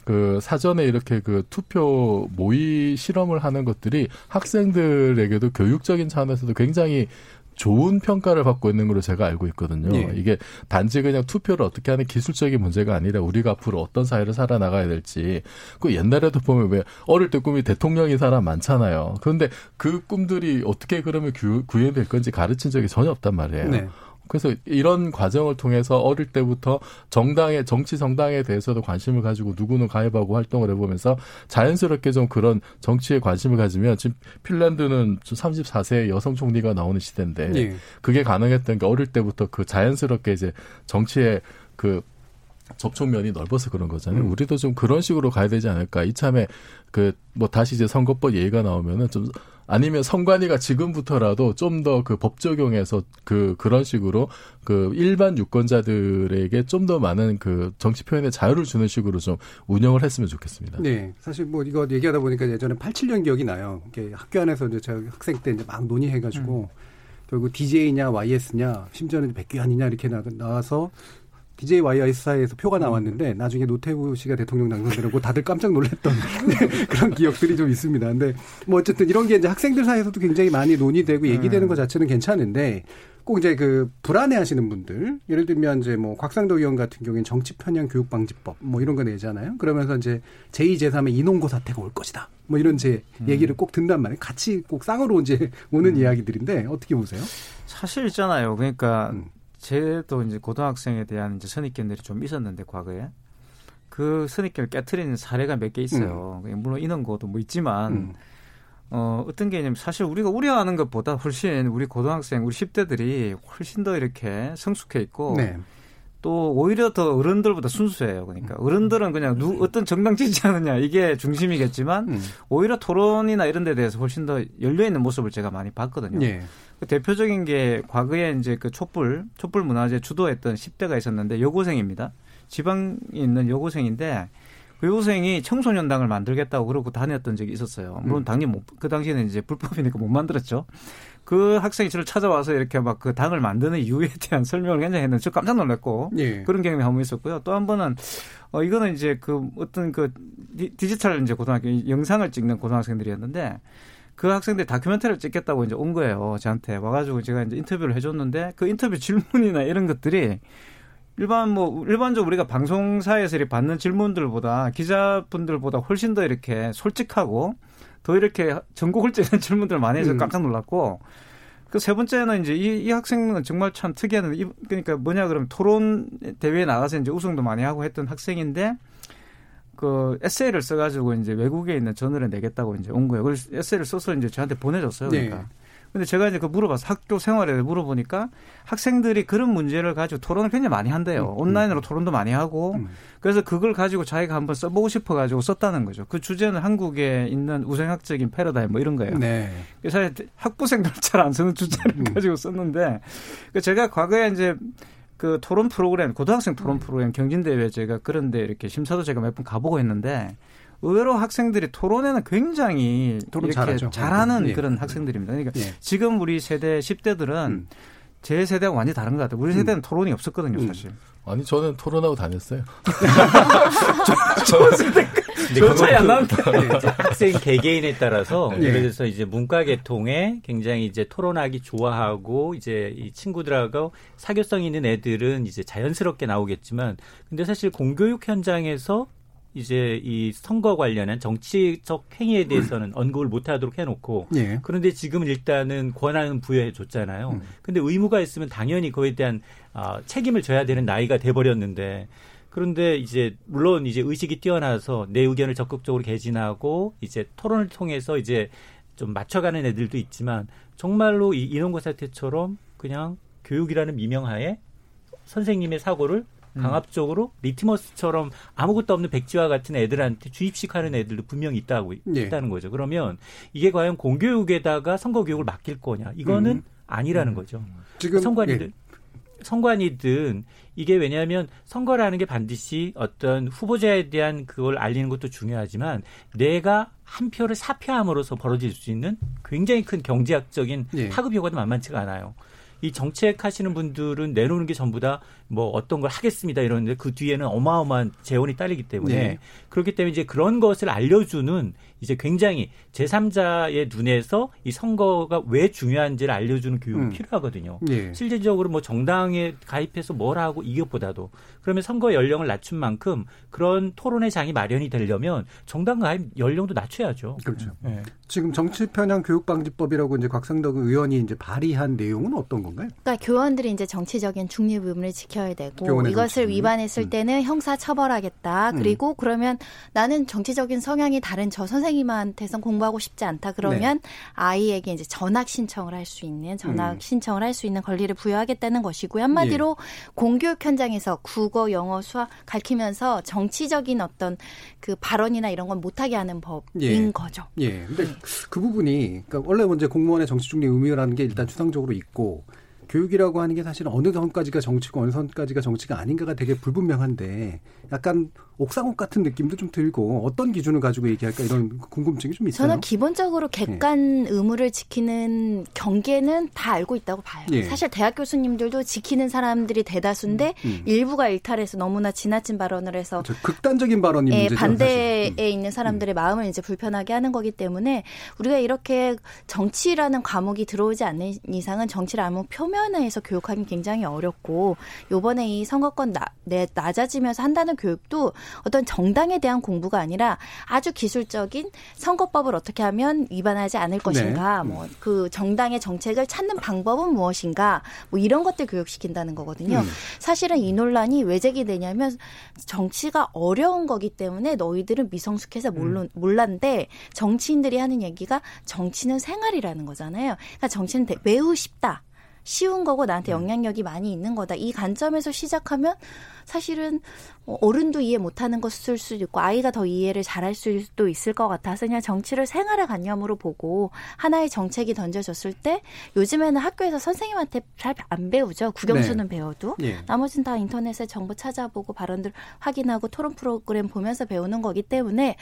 그 사전에 이렇게 그 투표 모의 실험을 하는 것들이 학생들에게도 교육적인 차원에서도 굉장히 좋은 평가를 받고 있는 걸로 제가 알고 있거든요. 예. 이게 단지 그냥 투표를 어떻게 하는 기술적인 문제가 아니라 우리가 앞으로 어떤 사회를 살아나가야 될지. 그 옛날에도 보면 왜 어릴 때 꿈이 대통령인 사람 많잖아요. 그런데 그 꿈들이 어떻게 그러면 구현될 건지 가르친 적이 전혀 없단 말이에요. 네. 그래서 이런 과정을 통해서 어릴 때부터 정당의 정치 정당에 대해서도 관심을 가지고 누구는 가입하고 활동을 해보면서 자연스럽게 좀 그런 정치에 관심을 가지면 지금 핀란드는 34세 여성 총리가 나오는 시대인데 네. 그게 가능했던 게 어릴 때부터 그 자연스럽게 이제 정치에 그 접촉면이 넓어서 그런 거잖아요. 음. 우리도 좀 그런 식으로 가야 되지 않을까. 이참에 그 뭐 다시 이제 선거법 얘기가 나오면은 좀 아니면 선관위가 지금부터라도 좀 더 그 법 적용해서 그 그런 식으로 그 일반 유권자들에게 좀 더 많은 그 정치 표현의 자유를 주는 식으로 좀 운영을 했으면 좋겠습니다. 네. 사실 뭐 이거 얘기하다 보니까 예전에 87년 기억이 나요. 이게 학교 안에서 이제 제가 학생 때 이제 막 논의해 가지고 음. 결국 DJ냐 YS냐 심지어는 백기환이냐 이렇게 나와서 DJ YIS 사이에서 표가 나왔는데 나중에 노태우 씨가 대통령 당선되고 다들 깜짝 놀랐던 네, 그런 기억들이 좀 있습니다. 근데 뭐 어쨌든 이런 게 이제 학생들 사이에서도 굉장히 많이 논의되고 얘기되는 음. 것 자체는 괜찮은데 꼭 이제 그 불안해 하시는 분들 예를 들면 이제 뭐 곽상도 의원 같은 경우에는 정치 편향 교육 방지법 뭐 이런 거 내잖아요. 그러면서 이제 제2 제3의 인원고 사태가 올 것이다. 뭐 이런 제 음. 얘기를 꼭 듣는단 말이에요. 같이 꼭 쌍으로 이제 오는 음. 이야기들인데 어떻게 보세요? 사실 있잖아요. 그러니까 음. 제도 이제 고등학생에 대한 이제 선입견들이 좀 있었는데 과거에 그 선입견을 깨트리는 사례가 몇 개 있어요. 음. 물론 인원고도 뭐 있지만 음. 어, 어떤 개념 사실 우리가 우려하는 것보다 훨씬 우리 고등학생, 우리 10대들이 훨씬 더 이렇게 성숙해 있고 네. 또 오히려 더 어른들보다 순수해요. 그러니까 음. 어른들은 그냥 누 어떤 정당 지지하느냐 이게 중심이겠지만 음. 오히려 토론이나 이런 데 대해서 훨씬 더 열려 있는 모습을 제가 많이 봤거든요. 네. 그 대표적인 게 과거에 이제 그 촛불 촛불 문화제 주도했던 10대가 있었는데 여고생입니다. 지방에 있는 여고생인데 그 여고생이 청소년당을 만들겠다고 그러고 다녔던 적이 있었어요. 물론 음. 당연히 못, 그 당시에는 이제 불법이니까 못 만들었죠. 그 학생이 저를 찾아와서 이렇게 막 그 당을 만드는 이유에 대한 설명을 굉장히 했는데 저 깜짝 놀랐고 예. 그런 경험이 한 번 있었고요. 또 한 번은 어 이거는 이제 그 어떤 그 디지털 이제 고등학교 영상을 찍는 고등학생들이었는데 그 학생들이 다큐멘터리를 찍겠다고 이제 온 거예요. 저한테 와가지고 제가 이제 인터뷰를 해줬는데 그 인터뷰 질문이나 이런 것들이 일반 뭐 일반적으로 우리가 방송사에서 이렇게 받는 질문들보다 기자분들보다 훨씬 더 이렇게 솔직하고 더 이렇게 전곡을 찌는 질문들을 많이 해서 음. 깜짝 놀랐고 그 세 번째는 이제 이, 이 학생은 정말 참 특이한 이, 그러니까 뭐냐 그러면 토론 대회에 나가서 이제 우승도 많이 하고 했던 학생인데 그 에세이를 써가지고 이제 외국에 있는 저널에 내겠다고 이제 온 거예요. 그래서 에세이를 써서 이제 저한테 보내줬어요. 그러니까. 네. 근데 제가 이제 그 물어봐서 학교 생활에 물어보니까 학생들이 그런 문제를 가지고 토론을 굉장히 많이 한대요. 음, 음. 온라인으로 토론도 많이 하고 음. 그래서 그걸 가지고 자기가 한번 써보고 싶어가지고 썼다는 거죠. 그 주제는 한국에 있는 우생학적인 패러다임 뭐 이런 거예요. 네. 그래서 학부생들 잘 안 쓰는 주제를 음. 가지고 썼는데 그 제가 과거에 이제 그 토론 프로그램 고등학생 토론 프로그램 경진대회 제가 그런데 이렇게 심사도 제가 몇 번 가보고 했는데 의외로 학생들이 토론에는 굉장히 토론 이렇게 잘하죠. 잘하는 예. 그런 학생들입니다. 그러니까 예. 지금 우리 세대 10대들은 음. 제 세대가 완전히 다른 것 같아요. 우리 음. 세대는 음. 토론이 없었거든요, 음. 사실. 아니 저는 토론하고 다녔어요. 저, 세대 저 차이 안 나는데. 학생 개개인에 따라서 네. 예를 들어서 이제 문과 계통에 굉장히 이제 토론하기 좋아하고 이제 이 친구들하고 사교성 있는 애들은 이제 자연스럽게 나오겠지만 근데 사실 공교육 현장에서 이제 이 선거 관련한 정치적 행위에 대해서는 음. 언급을 못 하도록 해놓고 예. 그런데 지금은 일단은 권한은 부여해 줬잖아요. 음. 근데 의무가 있으면 당연히 그에 대한 어, 책임을 져야 되는 나이가 돼버렸는데 그런데 이제 물론 이제 의식이 뛰어나서 내 의견을 적극적으로 개진하고 이제 토론을 통해서 이제 좀 맞춰가는 애들도 있지만 정말로 이 인헌고 사태처럼 그냥 교육이라는 미명하에 선생님의 사고를 음. 강압적으로 리트머스처럼 아무것도 없는 백지와 같은 애들한테 주입식하는 애들도 분명히 있다고 네. 있다는 거죠. 그러면 이게 과연 공교육에다가 선거 교육을 맡길 거냐? 이거는 음. 아니라는 음. 거죠. 지금 선관위든 예. 선관위든 이게 왜냐하면 선거라는 게 반드시 어떤 후보자에 대한 그걸 알리는 것도 중요하지만 내가 한 표를 사표함으로써 벌어질 수 있는 굉장히 큰 경제학적인 예. 파급 효과도 만만치가 않아요. 이 정책 하시는 분들은 내놓는 게 전부 다 뭐 어떤 걸 하겠습니다 이러는데 그 뒤에는 어마어마한 재원이 딸리기 때문에 네. 그렇기 때문에 이제 그런 것을 알려주는 이제 굉장히 제3자의 눈에서 이 선거가 왜 중요한지를 알려주는 교육이 음. 필요하거든요. 네. 실질적으로 뭐 정당에 가입해서 뭘 하고 이것보다도 그러면 선거 연령을 낮춘 만큼 그런 토론의 장이 마련이 되려면 정당 가입 연령도 낮춰야죠. 그렇죠. 네. 지금 정치 편향 교육 방지법이라고 이제 곽상덕 의원이 이제 발의한 내용은 어떤 건가요? 그러니까 교원들이 이제 정치적인 중립 의무를 지켜야 되고 이것을 정치. 위반했을 음. 때는 형사 처벌하겠다. 음. 그리고 그러면 나는 정치적인 성향이 다른 저 선생님 선생님한테선 공부하고 싶지 않다 그러면 네. 아이에게 이제 전학 신청을 할 수 있는 전학 음. 신청을 할 수 있는 권리를 부여하겠다는 것이고요. 한마디로 예. 공교육 현장에서 국어, 영어, 수학 가르치면서 정치적인 어떤 그 발언이나 이런 건 못하게 하는 법인 예. 거죠. 예. 근데 그 부분이 그러니까 원래 먼저 공무원의 정치 중립 의무라는 게 일단 추상적으로 있고 교육이라고 하는 게 사실은 어느 선까지가 정치고 어느 선까지가 정치가 아닌가가 되게 불분명한데 약간 옥상옥 같은 느낌도 좀 들고 어떤 기준을 가지고 얘기할까 이런 궁금증이 좀 있어요. 저는 기본적으로 객관 네. 의무를 지키는 경계는 다 알고 있다고 봐요. 네. 사실 대학 교수님들도 지키는 사람들이 대다수인데 음, 음. 일부가 일탈해서 너무나 지나친 발언을 해서 그렇죠. 극단적인 발언이 예, 문제죠. 반대에 음. 있는 사람들의 음. 마음을 이제 불편하게 하는 거기 때문에 우리가 이렇게 정치라는 과목이 들어오지 않는 이상은 정치를 아무 표면에서 교육하기 굉장히 어렵고 요번에 이 선거권 나, 내, 낮아지면서 한다는 교육도 어떤 정당에 대한 공부가 아니라 아주 기술적인 선거법을 어떻게 하면 위반하지 않을 것인가, 네. 뭐그 정당의 정책을 찾는 방법은 무엇인가, 뭐 이런 것들 교육시킨다는 거거든요. 음. 사실은 이 논란이 왜 제기되냐면 정치가 어려운 거기 때문에 너희들은 미성숙해서 음. 몰랐는데 정치인들이 하는 얘기가 정치는 생활이라는 거잖아요. 그러니까 정치는 매우 쉽다. 쉬운 거고 나한테 음. 영향력이 많이 있는 거다. 이 관점에서 시작하면 사실은 뭐 어른도 이해 못하는 것일 수도 있고 아이가 더 이해를 잘할 수도 있을 것 같아서 그냥 정치를 생활의 관념으로 보고 하나의 정책이 던져졌을 때 요즘에는 학교에서 선생님한테 잘 안 배우죠. 국영수는 네. 배워도 네. 나머지는 다 인터넷에 정보 찾아보고 발언들 확인하고 토론 프로그램 보면서 배우는 거기 때문에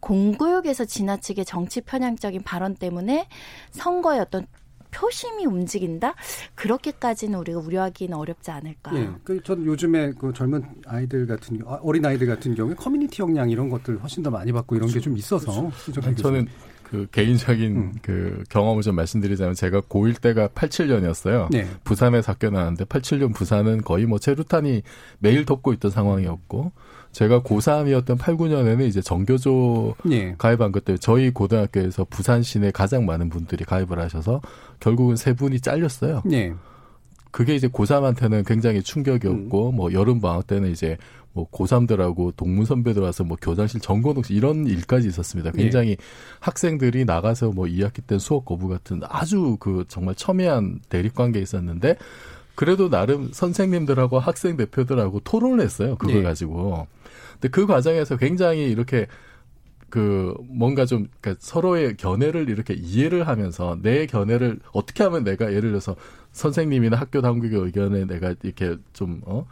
공교육에서 지나치게 정치 편향적인 발언 때문에 선거의 어떤 표심이 움직인다? 그렇게까지는 우리가 우려하기는 어렵지 않을까. 예. 그 저는 요즘에 그 젊은 아이들 같은 아, 어린 아이들 같은 경우에 커뮤니티 역량 이런 것들 훨씬 더 많이 받고 이런 게 좀 있어서 그렇죠. 저는 그 개인적인 음. 그 경험을 좀 말씀드리자면 제가 고1 때가 87년이었어요. 네. 부산에서 학교 나왔는데 87년 부산은 거의 뭐 체류탄이 매일 덮고 있던 상황이었고 제가 고3이었던 8, 9년에는 이제 정교조 네. 가입한 것 때문에 저희 고등학교에서 부산 시내 가장 많은 분들이 가입을 하셔서 결국은 세 분이 잘렸어요. 네. 그게 이제 고3한테는 굉장히 충격이었고 음. 뭐 여름 방학 때는 이제 뭐 고3들하고 동문 선배들 와서 뭐 교장실 점거독실 이런 일까지 있었습니다. 굉장히 네. 학생들이 나가서 뭐 2학기 때 수업 거부 같은 아주 그 정말 첨예한 대립 관계에 있었는데 그래도 나름 선생님들하고 학생 대표들하고 토론을 했어요. 그걸 네. 가지고. 근데 그 과정에서 굉장히 이렇게 그 뭔가 좀 그러니까 서로의 견해를 이렇게 이해를 하면서 내 견해를 어떻게 하면 내가 예를 들어서 선생님이나 학교 당국의 의견에 내가 이렇게 좀 어.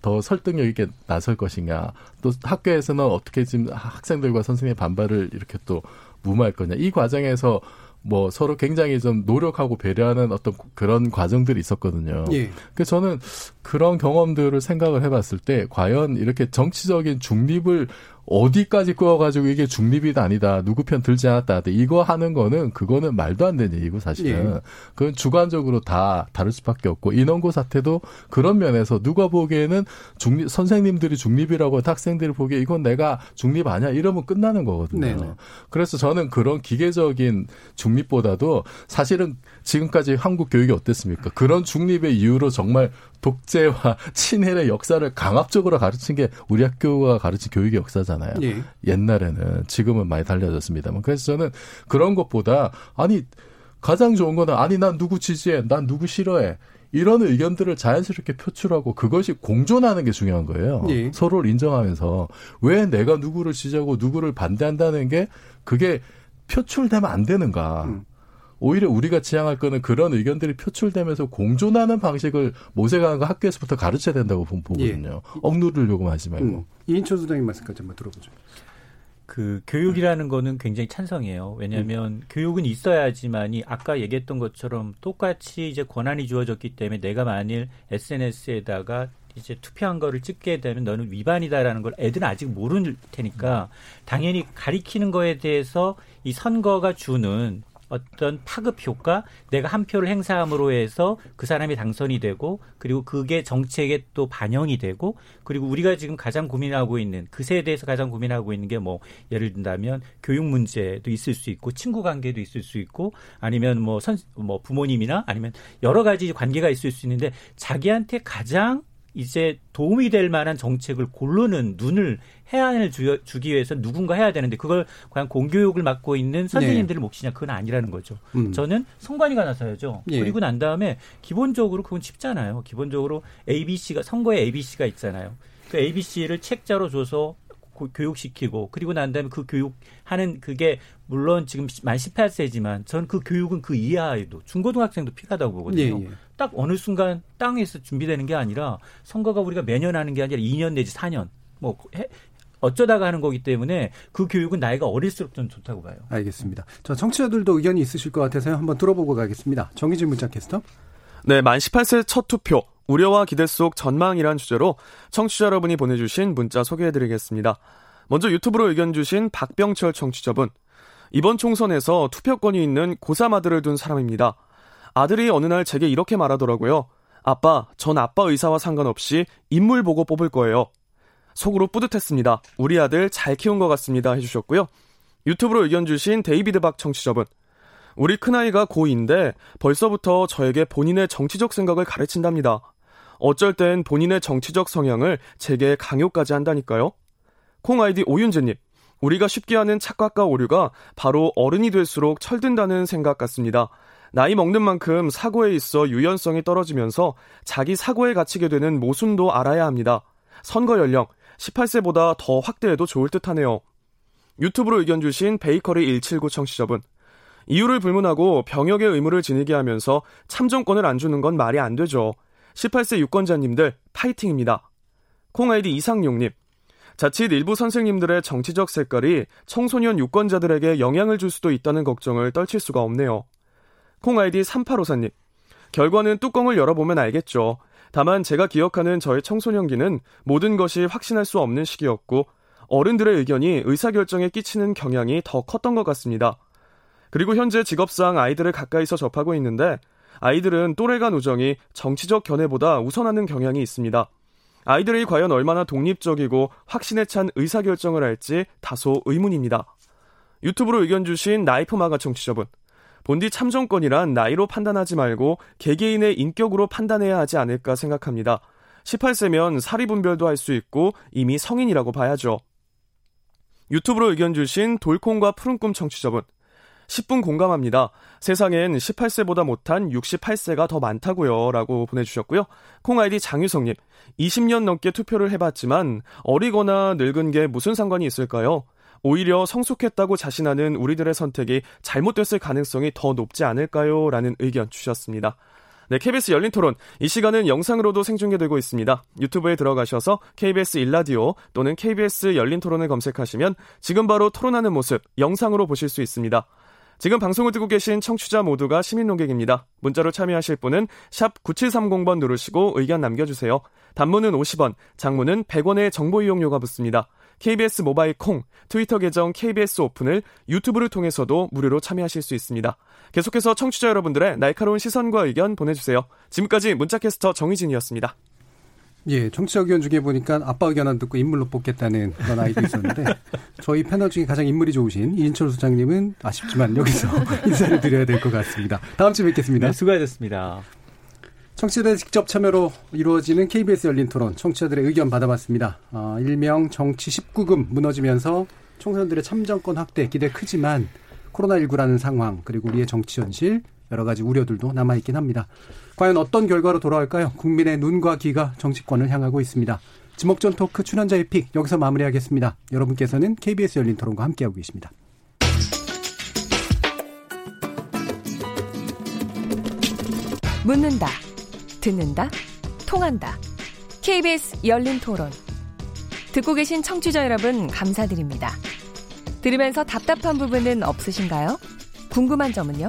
더 설득력 있게 나설 것인가 또 학교에서는 어떻게 지금 학생들과 선생님의 반발을 이렇게 또 무마할 거냐 이 과정에서 뭐 서로 굉장히 좀 노력하고 배려하는 어떤 그런 과정들이 있었거든요. 예. 그래서 저는 그런 경험들을 생각을 해봤을 때 과연 이렇게 정치적인 중립을 어디까지 꾸어가지고 이게 중립이다 아니다 누구 편 들지 않았다 이거 하는 거는 그거는 말도 안 되는 얘기고 사실은 예. 그건 주관적으로 다 다를 수밖에 없고 인원고 사태도 그런 면에서 누가 보기에는 중립 선생님들이 중립이라고 학생들이 보기에 이건 내가 중립 아니야 이러면 끝나는 거거든요. 네네. 그래서 저는 그런 기계적인 중립보다도 사실은 지금까지 한국 교육이 어땠습니까? 그런 중립의 이유로 정말 독재와 친일의 역사를 강압적으로 가르친 게 우리 학교가 가르친 교육의 역사잖아요. 예. 옛날에는 지금은 많이 달라졌습니다만 그래서 저는 그런 것보다 아니 가장 좋은 거는 아니 난 누구 지지해, 난 누구 싫어해. 이런 의견들을 자연스럽게 표출하고 그것이 공존하는 게 중요한 거예요. 예. 서로를 인정하면서 왜 내가 누구를 지지하고 누구를 반대한다는 게 그게 표출되면 안 되는가. 음. 오히려 우리가 지향할 거는 그런 의견들이 표출되면서 공존하는 방식을 모색하는 학교에서부터 가르쳐야 된다고 보거든요. 예. 억누르려고 하지 말고. 음. 이인철 소장님 말씀까지 한번 들어보죠. 그 교육이라는 거는 굉장히 찬성이에요. 왜냐하면 음. 교육은 있어야지만이 아까 얘기했던 것처럼 똑같이 이제 권한이 주어졌기 때문에 내가 만일 SNS에다가 이제 투표한 거를 찍게 되면 너는 위반이다라는 걸 애들은 아직 모를 테니까 당연히 가리키는 거에 대해서 이 선거가 주는 어떤 파급 효과, 내가 한 표를 행사함으로 해서 그 사람이 당선이 되고 그리고 그게 정책에 또 반영이 되고 그리고 우리가 지금 가장 고민하고 있는 그 세대에서 가장 고민하고 있는 게 뭐 예를 든다면 교육 문제도 있을 수 있고 친구 관계도 있을 수 있고 아니면 뭐 선, 뭐 부모님이나 아니면 여러 가지 관계가 있을 수 있는데 자기한테 가장 이제 도움이 될 만한 정책을 고르는 눈을 해안을 주, 기 위해서 누군가 해야 되는데 그걸 과연 공교육을 맡고 있는 선생님들의 네. 몫이냐 그건 아니라는 거죠. 음. 저는 선관위가 나서야죠. 예. 그리고 난 다음에 기본적으로 그건 쉽잖아요. 기본적으로 ABC가 선거에 ABC가 있잖아요. 그 ABC를 책자로 줘서 교육시키고 그리고 난 다음에 그 교육하는 그게 물론 지금 만 18세지만 전 그 교육은 그 이하에도 중고등학생도 필요하다고 보거든요. 예, 예. 딱 어느 순간 땅에서 준비되는 게 아니라 선거가 우리가 매년 하는 게 아니라 2년 내지 4년 뭐 해, 어쩌다가 하는 거기 때문에 그 교육은 나이가 어릴수록 좀 좋다고 봐요. 알겠습니다. 저 청취자들도 의견이 있으실 것 같아서요. 한번 들어보고 가겠습니다. 정희진 문자 캐스터. 네, 만 18세 첫 투표. 우려와 기대 속 전망이란 주제로 청취자 여러분이 보내주신 문자 소개해드리겠습니다. 먼저 유튜브로 의견 주신 박병철 청취자분. 이번 총선에서 투표권이 있는 고3 아들을 둔 사람입니다. 아들이 어느 날 제게 이렇게 말하더라고요. 아빠, 전 아빠 의사와 상관없이 인물 보고 뽑을 거예요. 속으로 뿌듯했습니다. 우리 아들 잘 키운 것 같습니다. 해주셨고요. 유튜브로 의견 주신 데이비드 박 청취자분. 우리 큰아이가 고2인데 벌써부터 저에게 본인의 정치적 생각을 가르친답니다. 어쩔 땐 본인의 정치적 성향을 제게 강요까지 한다니까요. 콩 아이디 오윤재님, 우리가 쉽게 하는 착각과 오류가 바로 어른이 될수록 철든다는 생각 같습니다. 나이 먹는 만큼 사고에 있어 유연성이 떨어지면서 자기 사고에 갇히게 되는 모순도 알아야 합니다. 선거 연령 18세보다 더 확대해도 좋을 듯 하네요. 유튜브로 의견 주신 베이커리 179 청취자분. 이유를 불문하고 병역의 의무를 지니게 하면서 참정권을 안 주는 건 말이 안 되죠. 18세 유권자님들 파이팅입니다. 콩아이디 이상용님. 자칫 일부 선생님들의 정치적 색깔이 청소년 유권자들에게 영향을 줄 수도 있다는 걱정을 떨칠 수가 없네요. 콩아이디 3854님. 결과는 뚜껑을 열어보면 알겠죠. 다만 제가 기억하는 저의 청소년기는 모든 것이 확신할 수 없는 시기였고 어른들의 의견이 의사결정에 끼치는 경향이 더 컸던 것 같습니다. 그리고 현재 직업상 아이들을 가까이서 접하고 있는데 아이들은 또래 간 우정이 정치적 견해보다 우선하는 경향이 있습니다. 아이들이 과연 얼마나 독립적이고 확신에 찬 의사결정을 할지 다소 의문입니다. 유튜브로 의견 주신 나이프 마가 청취자분. 본디 참정권이란 나이로 판단하지 말고 개개인의 인격으로 판단해야 하지 않을까 생각합니다. 18세면 사리분별도 할 수 있고 이미 성인이라고 봐야죠. 유튜브로 의견 주신 돌콩과 푸른꿈 청취자분. 10분 공감합니다. 세상엔 18세보다 못한 68세가 더 많다고요. 라고 보내주셨고요. 콩아이디 장유성님. 20년 넘게 투표를 해봤지만 어리거나 늙은 게 무슨 상관이 있을까요? 오히려 성숙했다고 자신하는 우리들의 선택이 잘못됐을 가능성이 더 높지 않을까요? 라는 의견 주셨습니다. 네, KBS 열린 토론. 이 시간은 영상으로도 생중계되고 있습니다. 유튜브에 들어가셔서 KBS 일라디오 또는 KBS 열린 토론을 검색하시면 지금 바로 토론하는 모습 영상으로 보실 수 있습니다. 지금 방송을 듣고 계신 청취자 모두가 시민 농객입니다. 문자로 참여하실 분은 샵 9730번 누르시고 의견 남겨주세요. 단문은 50원, 장문은 100원의 정보 이용료가 붙습니다. KBS 모바일 콩, 트위터 계정 KBS 오픈을 유튜브를 통해서도 무료로 참여하실 수 있습니다. 계속해서 청취자 여러분들의 날카로운 시선과 의견 보내주세요. 지금까지 문자캐스터 정희진이었습니다. 예, 정치자 의견 중에 보니까 아빠 의견 안 듣고 인물로 뽑겠다는 그런 아이도 있었는데 저희 패널 중에 가장 인물이 좋으신 이인철 소장님은 아쉽지만 여기서 인사를 드려야 될 것 같습니다. 다음 주에 뵙겠습니다. 네, 수고하셨습니다. 청취자들의 직접 참여로 이루어지는 KBS 열린 토론, 청취자들의 의견 받아봤습니다. 어, 일명 정치 19금 무너지면서 총선들의 참정권 확대 기대 크지만 코로나19라는 상황, 그리고 우리의 정치 현실, 여러 가지 우려들도 남아있긴 합니다. 과연 어떤 결과로 돌아올까요? 국민의 눈과 귀가 정치권을 향하고 있습니다. 지목전 토크 출연자의 픽 여기서 마무리하겠습니다. 여러분께서는 KBS 열린 토론과 함께하고 계십니다. 묻는다. 듣는다, 통한다. KBS 열린 토론. 듣고 계신 청취자 여러분, 감사드립니다. 들으면서 답답한 부분은 없으신가요? 궁금한 점은요?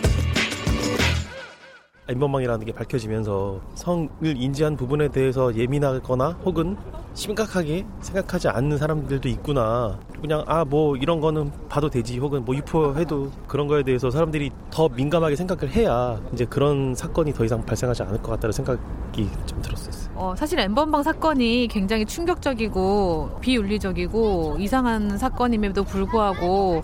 엠번방이라는 게 밝혀지면서 성을 인지한 부분에 대해서 예민하거나 혹은 심각하게 생각하지 않는 사람들도 있구나. 그냥 아 뭐 이런 거는 봐도 되지 혹은 뭐 유포해도 그런 거에 대해서 사람들이 더 민감하게 생각을 해야 이제 그런 사건이 더 이상 발생하지 않을 것 같다는 생각이 좀 들었었어요. 어, 사실 엠번방 사건이 굉장히 충격적이고 비윤리적이고 이상한 사건임에도 불구하고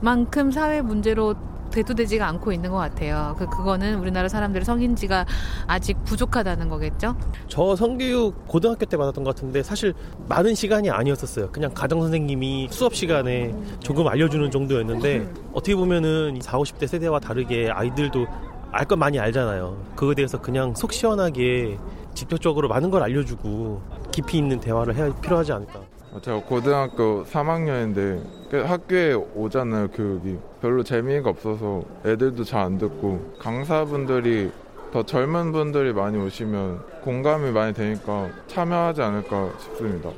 그만큼 사회 문제로 대두되지가 않고 있는 것 같아요. 그 그거는 우리나라 사람들의 성인지가 아직 부족하다는 거겠죠. 저 성교육 고등학교 때 받았던 것 같은데 사실 많은 시간이 아니었었어요. 그냥 가정 선생님이 수업 시간에 조금 알려주는 정도였는데 어떻게 보면은 40, 50대 세대와 다르게 아이들도 알것 많이 알잖아요. 그거에 대해서 그냥 속 시원하게 직접적으로 많은 걸 알려주고 깊이 있는 대화를 해야 필요하지 않을까. 제가 고등학교 3학년인데 그 학교에 오잖아요 교육이 별로 재미가 없어서 애들도 잘 안 듣고 강사분들이 더 젊은 분들이 많이 오시면 공감이 많이 되니까 참여하지 않을까 싶습니다.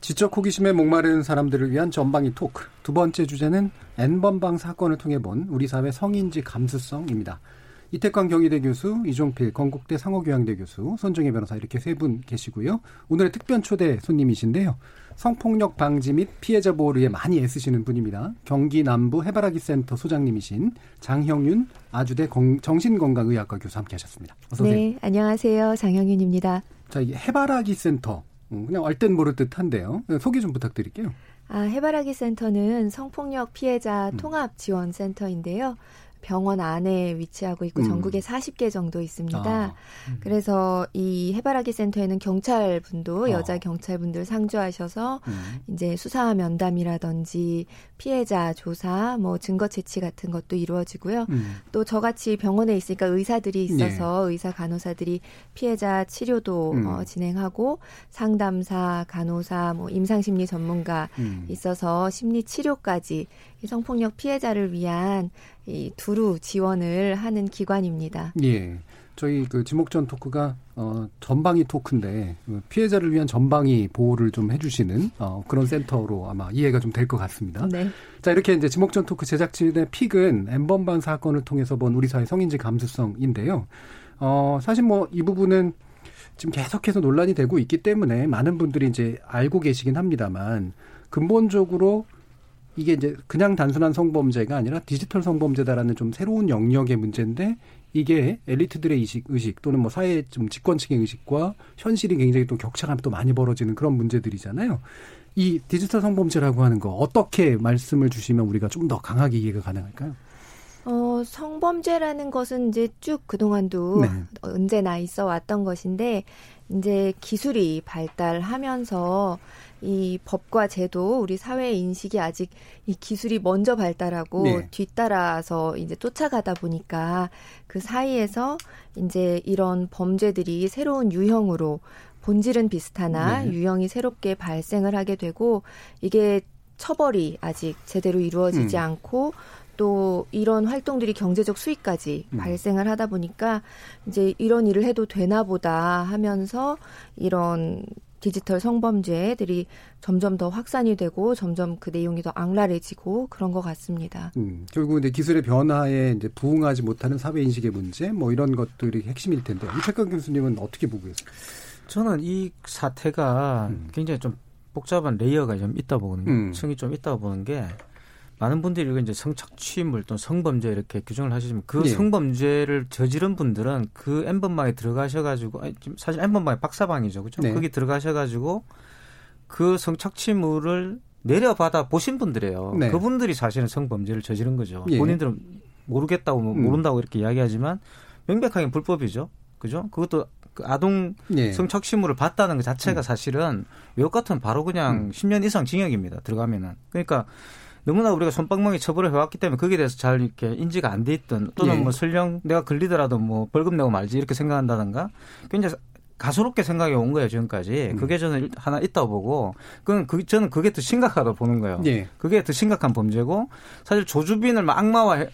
지적 호기심에 목마른 사람들을 위한 전방위 토크. 두 번째 주제는 N번방 사건을 통해 본 우리 사회 성인지 감수성입니다. 이태광 경희대 교수, 이종필 건국대 상호교양대 교수, 손정혜 변호사 이렇게 세 분 계시고요. 오늘의 특별 초대 손님이신데요. 성폭력 방지 및 피해자 보호를 위해 많이 애쓰시는 분입니다. 경기 남부 해바라기 센터 소장님이신 장형윤 아주대 정신건강의학과 교수 함께 하셨습니다. 어서 오세요. 네, 안녕하세요. 장형윤입니다. 자, 이 해바라기 센터. 음, 그냥 얼땐 모를 듯한데요. 소개 좀 부탁드릴게요. 아, 해바라기 센터는 성폭력 피해자 음. 통합 지원 센터인데요. 병원 안에 위치하고 있고 음. 전국에 40개 정도 있습니다. 아, 음. 그래서 이 해바라기 센터에는 경찰분도 어. 여자 경찰분들 상주하셔서 음. 이제 수사 면담이라든지 피해자 조사, 뭐 증거 채취 같은 것도 이루어지고요. 음. 또 저같이 병원에 있으니까 의사들이 있어서 네. 의사 간호사들이 피해자 치료도 음. 어, 진행하고 상담사, 간호사, 뭐 임상 심리 전문가 음. 있어서 심리 치료까지 이 성폭력 피해자를 위한 이 두루 지원을 하는 기관입니다. 예. 저희 그 지목전 토크가 어 전방위 토크인데 그 피해자를 위한 전방위 보호를 좀 해주시는 어 그런 센터로 아마 이해가 좀 될 것 같습니다. 네. 자 이렇게 이제 지목전 토크 제작진의 픽은 엠번방 사건을 통해서 본 우리 사회 성인지 감수성인데요. 어 사실 뭐 이 부분은 지금 계속해서 논란이 되고 있기 때문에 많은 분들이 이제 알고 계시긴 합니다만 근본적으로 이게 이제 그냥 단순한 성범죄가 아니라 디지털 성범죄다라는 좀 새로운 영역의 문제인데 이게 엘리트들의 의식, 의식 또는 뭐 사회 좀 집권층의 의식과 현실이 굉장히 또 격차가 또 많이 벌어지는 그런 문제들이잖아요. 이 디지털 성범죄라고 하는 거 어떻게 말씀을 주시면 우리가 좀 더 강하게 이해가 가능할까요? 어, 성범죄라는 것은 이제 쭉 그동안도 네. 언제나 있어 왔던 것인데, 이제 기술이 발달하면서 이 법과 제도, 우리 사회 인식이 아직 이 기술이 먼저 발달하고 네. 뒤따라서 이제 쫓아가다 보니까 그 사이에서 이제 이런 범죄들이 새로운 유형으로 본질은 비슷하나 네. 유형이 새롭게 발생을 하게 되고 이게 처벌이 아직 제대로 이루어지지 음. 않고 또 이런 활동들이 경제적 수익까지 음. 발생을 하다 보니까 이제 이런 일을 해도 되나 보다 하면서 이런 디지털 성범죄들이 점점 더 확산이 되고 점점 그 내용이 더 악랄해지고 그런 것 같습니다. 음, 결국 이제 기술의 변화에 이제 부응하지 못하는 사회 인식의 문제 뭐 이런 것들이 핵심일 텐데 이태강 교수님은 어떻게 보고 계세요? 저는 이 사태가 음. 굉장히 좀 복잡한 레이어가 좀 있다 보거든요. 음. 층이 좀 있다고 보는 게 많은 분들이 이제 성착취물 또는 성범죄 이렇게 규정을 하시지만 그 네. 성범죄를 저지른 분들은 그 엠번방에 들어가셔가지고 아니, 사실 엠번방이 박사방이죠, 그죠? 네. 거기 들어가셔가지고 그 성착취물을 내려받아 보신 분들이에요. 네. 그분들이 사실은 성범죄를 저지른 거죠. 예. 본인들은 모르겠다고 뭐 음. 모른다고 이렇게 이야기하지만 명백하게 불법이죠, 그죠? 그것도 그 아동 예. 성착취물을 봤다는 것 자체가 음. 사실은 외국 같으면 바로 그냥 음. 10년 이상 징역입니다. 들어가면은 그러니까. 너무나 우리가 손방망이 처벌을 해왔기 때문에 거기에 대해서 잘 이렇게 인지가 안 돼 있던 또는 예. 뭐 설령 내가 걸리더라도 뭐 벌금 내고 말지 이렇게 생각한다든가 굉장히 가소롭게 생각이 온 거예요 지금까지. 음. 그게 저는 하나 있다고 보고, 그건 그 저는 그게 더 심각하다고 보는 거예요. 예. 그게 더 심각한 범죄고, 사실 조주빈을 막 악마와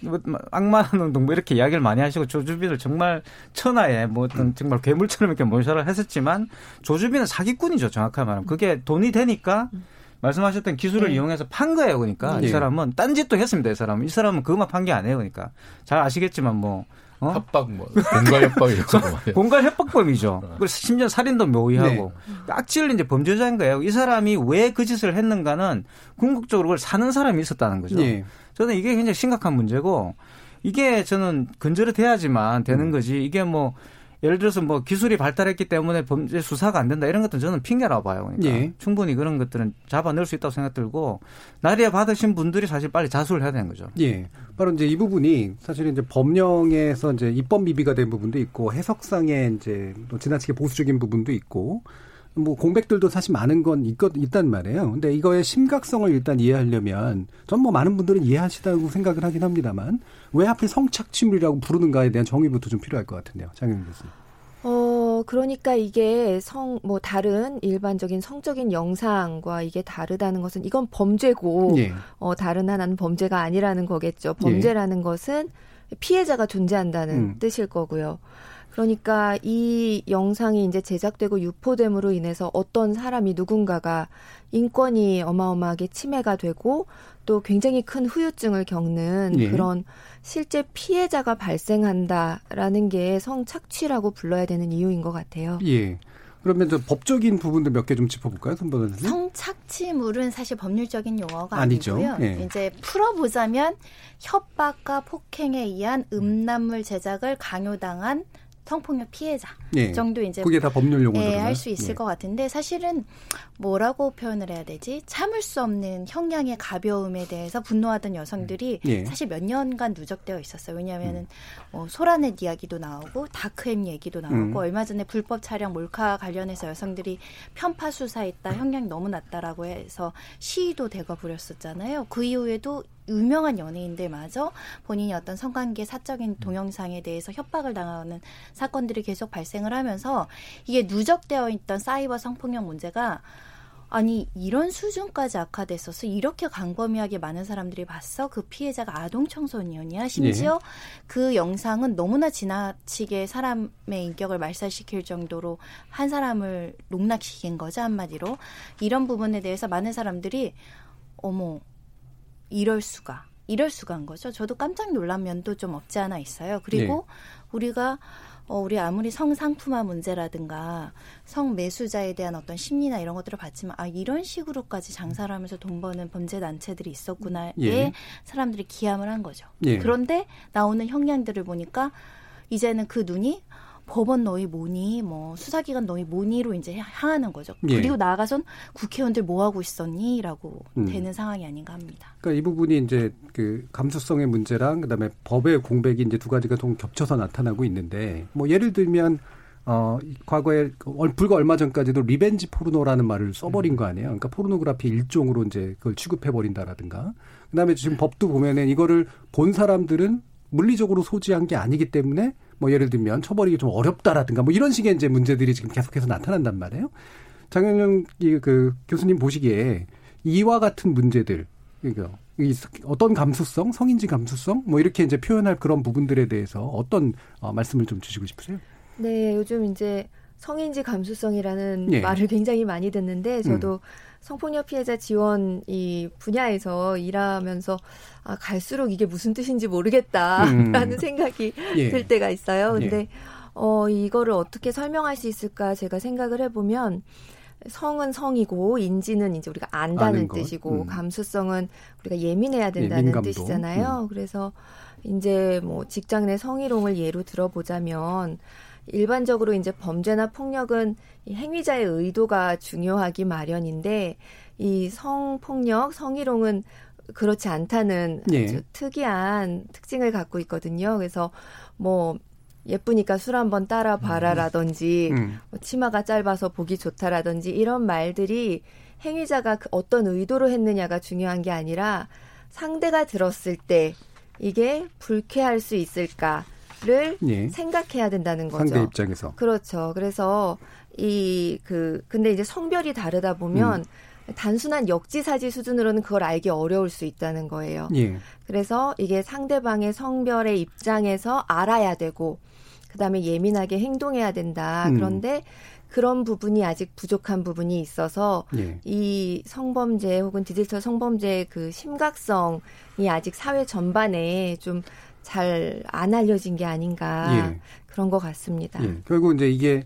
악마는 뭐 이렇게 이야기를 많이 하시고 조주빈을 정말 천하에 뭐 어떤 음. 정말 괴물처럼 이렇게 몰살을 했었지만 조주빈은 사기꾼이죠 정확하게 말하면. 그게 돈이 되니까. 음. 말씀하셨던 기술을 네. 이용해서 판 거예요. 그러니까 네. 이 사람은 딴짓도 했습니다. 이 사람은 이 사람은 그것만 판 게 아니에요. 그러니까 잘 아시겠지만 뭐 어? 협박 뭐 공갈 협박이죠. 공갈 협박범이죠. 어. 그리고 심지어 살인도 묘의하고 네. 악질 이제 범죄자인 거예요. 이 사람이 왜 그 짓을 했는가는 궁극적으로 그걸 사는 사람이 있었다는 거죠. 네. 저는 이게 굉장히 심각한 문제고 이게 저는 근절이 돼야지만 되는 음. 거지. 이게 뭐 예를 들어서 뭐 기술이 발달했기 때문에 범죄 수사가 안 된다 이런 것들은 저는 핑계라고 봐요. 그러니까 예. 충분히 그런 것들은 잡아낼 수 있다고 생각 들고 나리에 받으신 분들이 사실 빨리 자수를 해야 되는 거죠. 예. 바로 이제 이 부분이 사실은 이제 법령에서 이제 입법 미비가 된 부분도 있고 해석상에 이제 또 지나치게 보수적인 부분도 있고 뭐 공백들도 사실 많은 건 있, 있단 말이에요. 근데 이거의 심각성을 일단 이해하려면 전 뭐 많은 분들은 이해하시다고 생각을 하긴 합니다만 왜 하필 성착취물이라고 부르는가에 대한 정의부터 좀 필요할 것 같은데요. 장영민 교수님. 어, 그러니까 이게 성, 뭐, 다른 일반적인 성적인 영상과 이게 다르다는 것은 이건 범죄고, 예. 어, 다른 하나는 범죄가 아니라는 거겠죠. 범죄라는 예. 것은 피해자가 존재한다는 음. 뜻일 거고요. 그러니까 이 영상이 이제 제작되고 유포됨으로 인해서 어떤 사람이 누군가가 인권이 어마어마하게 침해가 되고 또 굉장히 큰 후유증을 겪는 예. 그런 실제 피해자가 발생한다라는 게 성착취라고 불러야 되는 이유인 것 같아요. 예. 그러면 저 법적인 부분도 몇 개 좀 짚어볼까요, 선보는 성착취물은 사실 법률적인 용어가 아니죠. 아니고요. 예. 이제 풀어보자면 협박과 폭행에 의한 음란물 제작을 강요당한 성폭력 피해자 예. 정도 이제 그게 다 법률 용어로 예, 할수 있을 예. 것 같은데 사실은 뭐라고 표현을 해야 되지? 참을 수 없는 형량의 가벼움에 대해서 분노하던 여성들이 예. 사실 몇 년간 누적되어 있었어요. 왜냐하면은 음. 어, 소라넷 이야기도 나오고 다크햄 얘기도 나오고 음. 얼마 전에 불법 촬영 몰카 관련해서 여성들이 편파 수사했다 형량이 너무 낮다라고 해서 시위도 되고 부렸었잖아요. 그 이후에도 유명한 연예인들마저 본인이 어떤 성관계 사적인 동영상에 대해서 협박을 당하는 사건들이 계속 발생을 하면서 이게 누적되어 있던 사이버 성폭력 문제가 아니 이런 수준까지 악화됐어서 이렇게 강범위하게 많은 사람들이 봤어? 그 피해자가 아동 청소년이야? 심지어 예. 그 영상은 너무나 지나치게 사람의 인격을 말살시킬 정도로 한 사람을 농락시킨 거죠 한마디로. 이런 부분에 대해서 많은 사람들이 어머 이럴 수가 이럴 수가 한 거죠. 저도 깜짝 놀란 면도 좀 없지 않아 있어요. 그리고 네. 우리가 어, 우리 아무리 성상품화 문제라든가 성매수자에 대한 어떤 심리나 이런 것들을 봤지만 아 이런 식으로까지 장사를 하면서 돈 버는 범죄 단체들이 있었구나에 예. 사람들이 기함을 한 거죠. 예. 그런데 나오는 형량들을 보니까 이제는 그 눈이 법원 너흰 뭐니 뭐 수사기관 너흰 뭐니로 이제 향하는 거죠. 예. 그리고 나아가선 국회의원들 뭐 하고 있었니라고 음. 되는 상황이 아닌가 합니다. 그러니까 이 부분이 이제 그 감수성의 문제랑 그다음에 법의 공백이 이제 두 가지가 좀 겹쳐서 나타나고 있는데 뭐 예를 들면 어, 과거에 불과 얼마 전까지도 revenge 포르노라는 말을 써버린 거 아니에요. 그러니까 포르노그라피 일종으로 이제 그걸 취급해 버린다라든가. 그 다음에 지금 법도 보면은 이거를 본 사람들은 물리적으로 소지한 게 아니기 때문에 뭐 예를 들면 처벌이 좀 어렵다라든가 뭐 이런 식의 이제 문제들이 지금 계속해서 나타난단 말이에요. 장현영 그 교수님 보시기에 이와 같은 문제들 그러니까 이 어떤 감수성, 성인지 감수성 뭐 이렇게 이제 표현할 그런 부분들에 대해서 어떤 어, 말씀을 좀 주시고 싶으세요? 네, 요즘 이제 성인지 감수성이라는 예. 말을 굉장히 많이 듣는데 저도 음. 성폭력 피해자 지원 이 분야에서 일하면서 아, 갈수록 이게 무슨 뜻인지 모르겠다라는 음. 생각이 예. 들 때가 있어요. 근데 예. 어 이거를 어떻게 설명할 수 있을까 제가 생각을 해보면 성은 성이고 인지는 이제 우리가 안다는 뜻이고 음. 감수성은 우리가 예민해야 된다는 예, 뜻이잖아요. 음. 그래서 이제 뭐 직장 내 성희롱을 예로 들어보자면 일반적으로 이제 범죄나 폭력은 이 행위자의 의도가 중요하기 마련인데 이 성폭력, 성희롱은 그렇지 않다는 예. 아주 특이한 특징을 갖고 있거든요. 그래서 뭐 예쁘니까 술 한번 따라 봐라라든지 음. 음. 뭐 치마가 짧아서 보기 좋다라든지 이런 말들이 행위자가 그 어떤 의도로 했느냐가 중요한 게 아니라 상대가 들었을 때 이게 불쾌할 수 있을까? 를 예. 생각해야 된다는 거죠. 상대 입장에서. 그렇죠. 그래서 이 그 근데 이제 성별이 다르다 보면 음. 단순한 역지사지 수준으로는 그걸 알기 어려울 수 있다는 거예요. 예. 그래서 이게 상대방의 성별의 입장에서 알아야 되고 그다음에 예민하게 행동해야 된다. 음. 그런데 그런 부분이 아직 부족한 부분이 있어서 예. 이 성범죄 혹은 디지털 성범죄의 그 심각성이 아직 사회 전반에 좀 잘 안 알려진 게 아닌가 예. 그런 것 같습니다. 예. 결국 이제 이게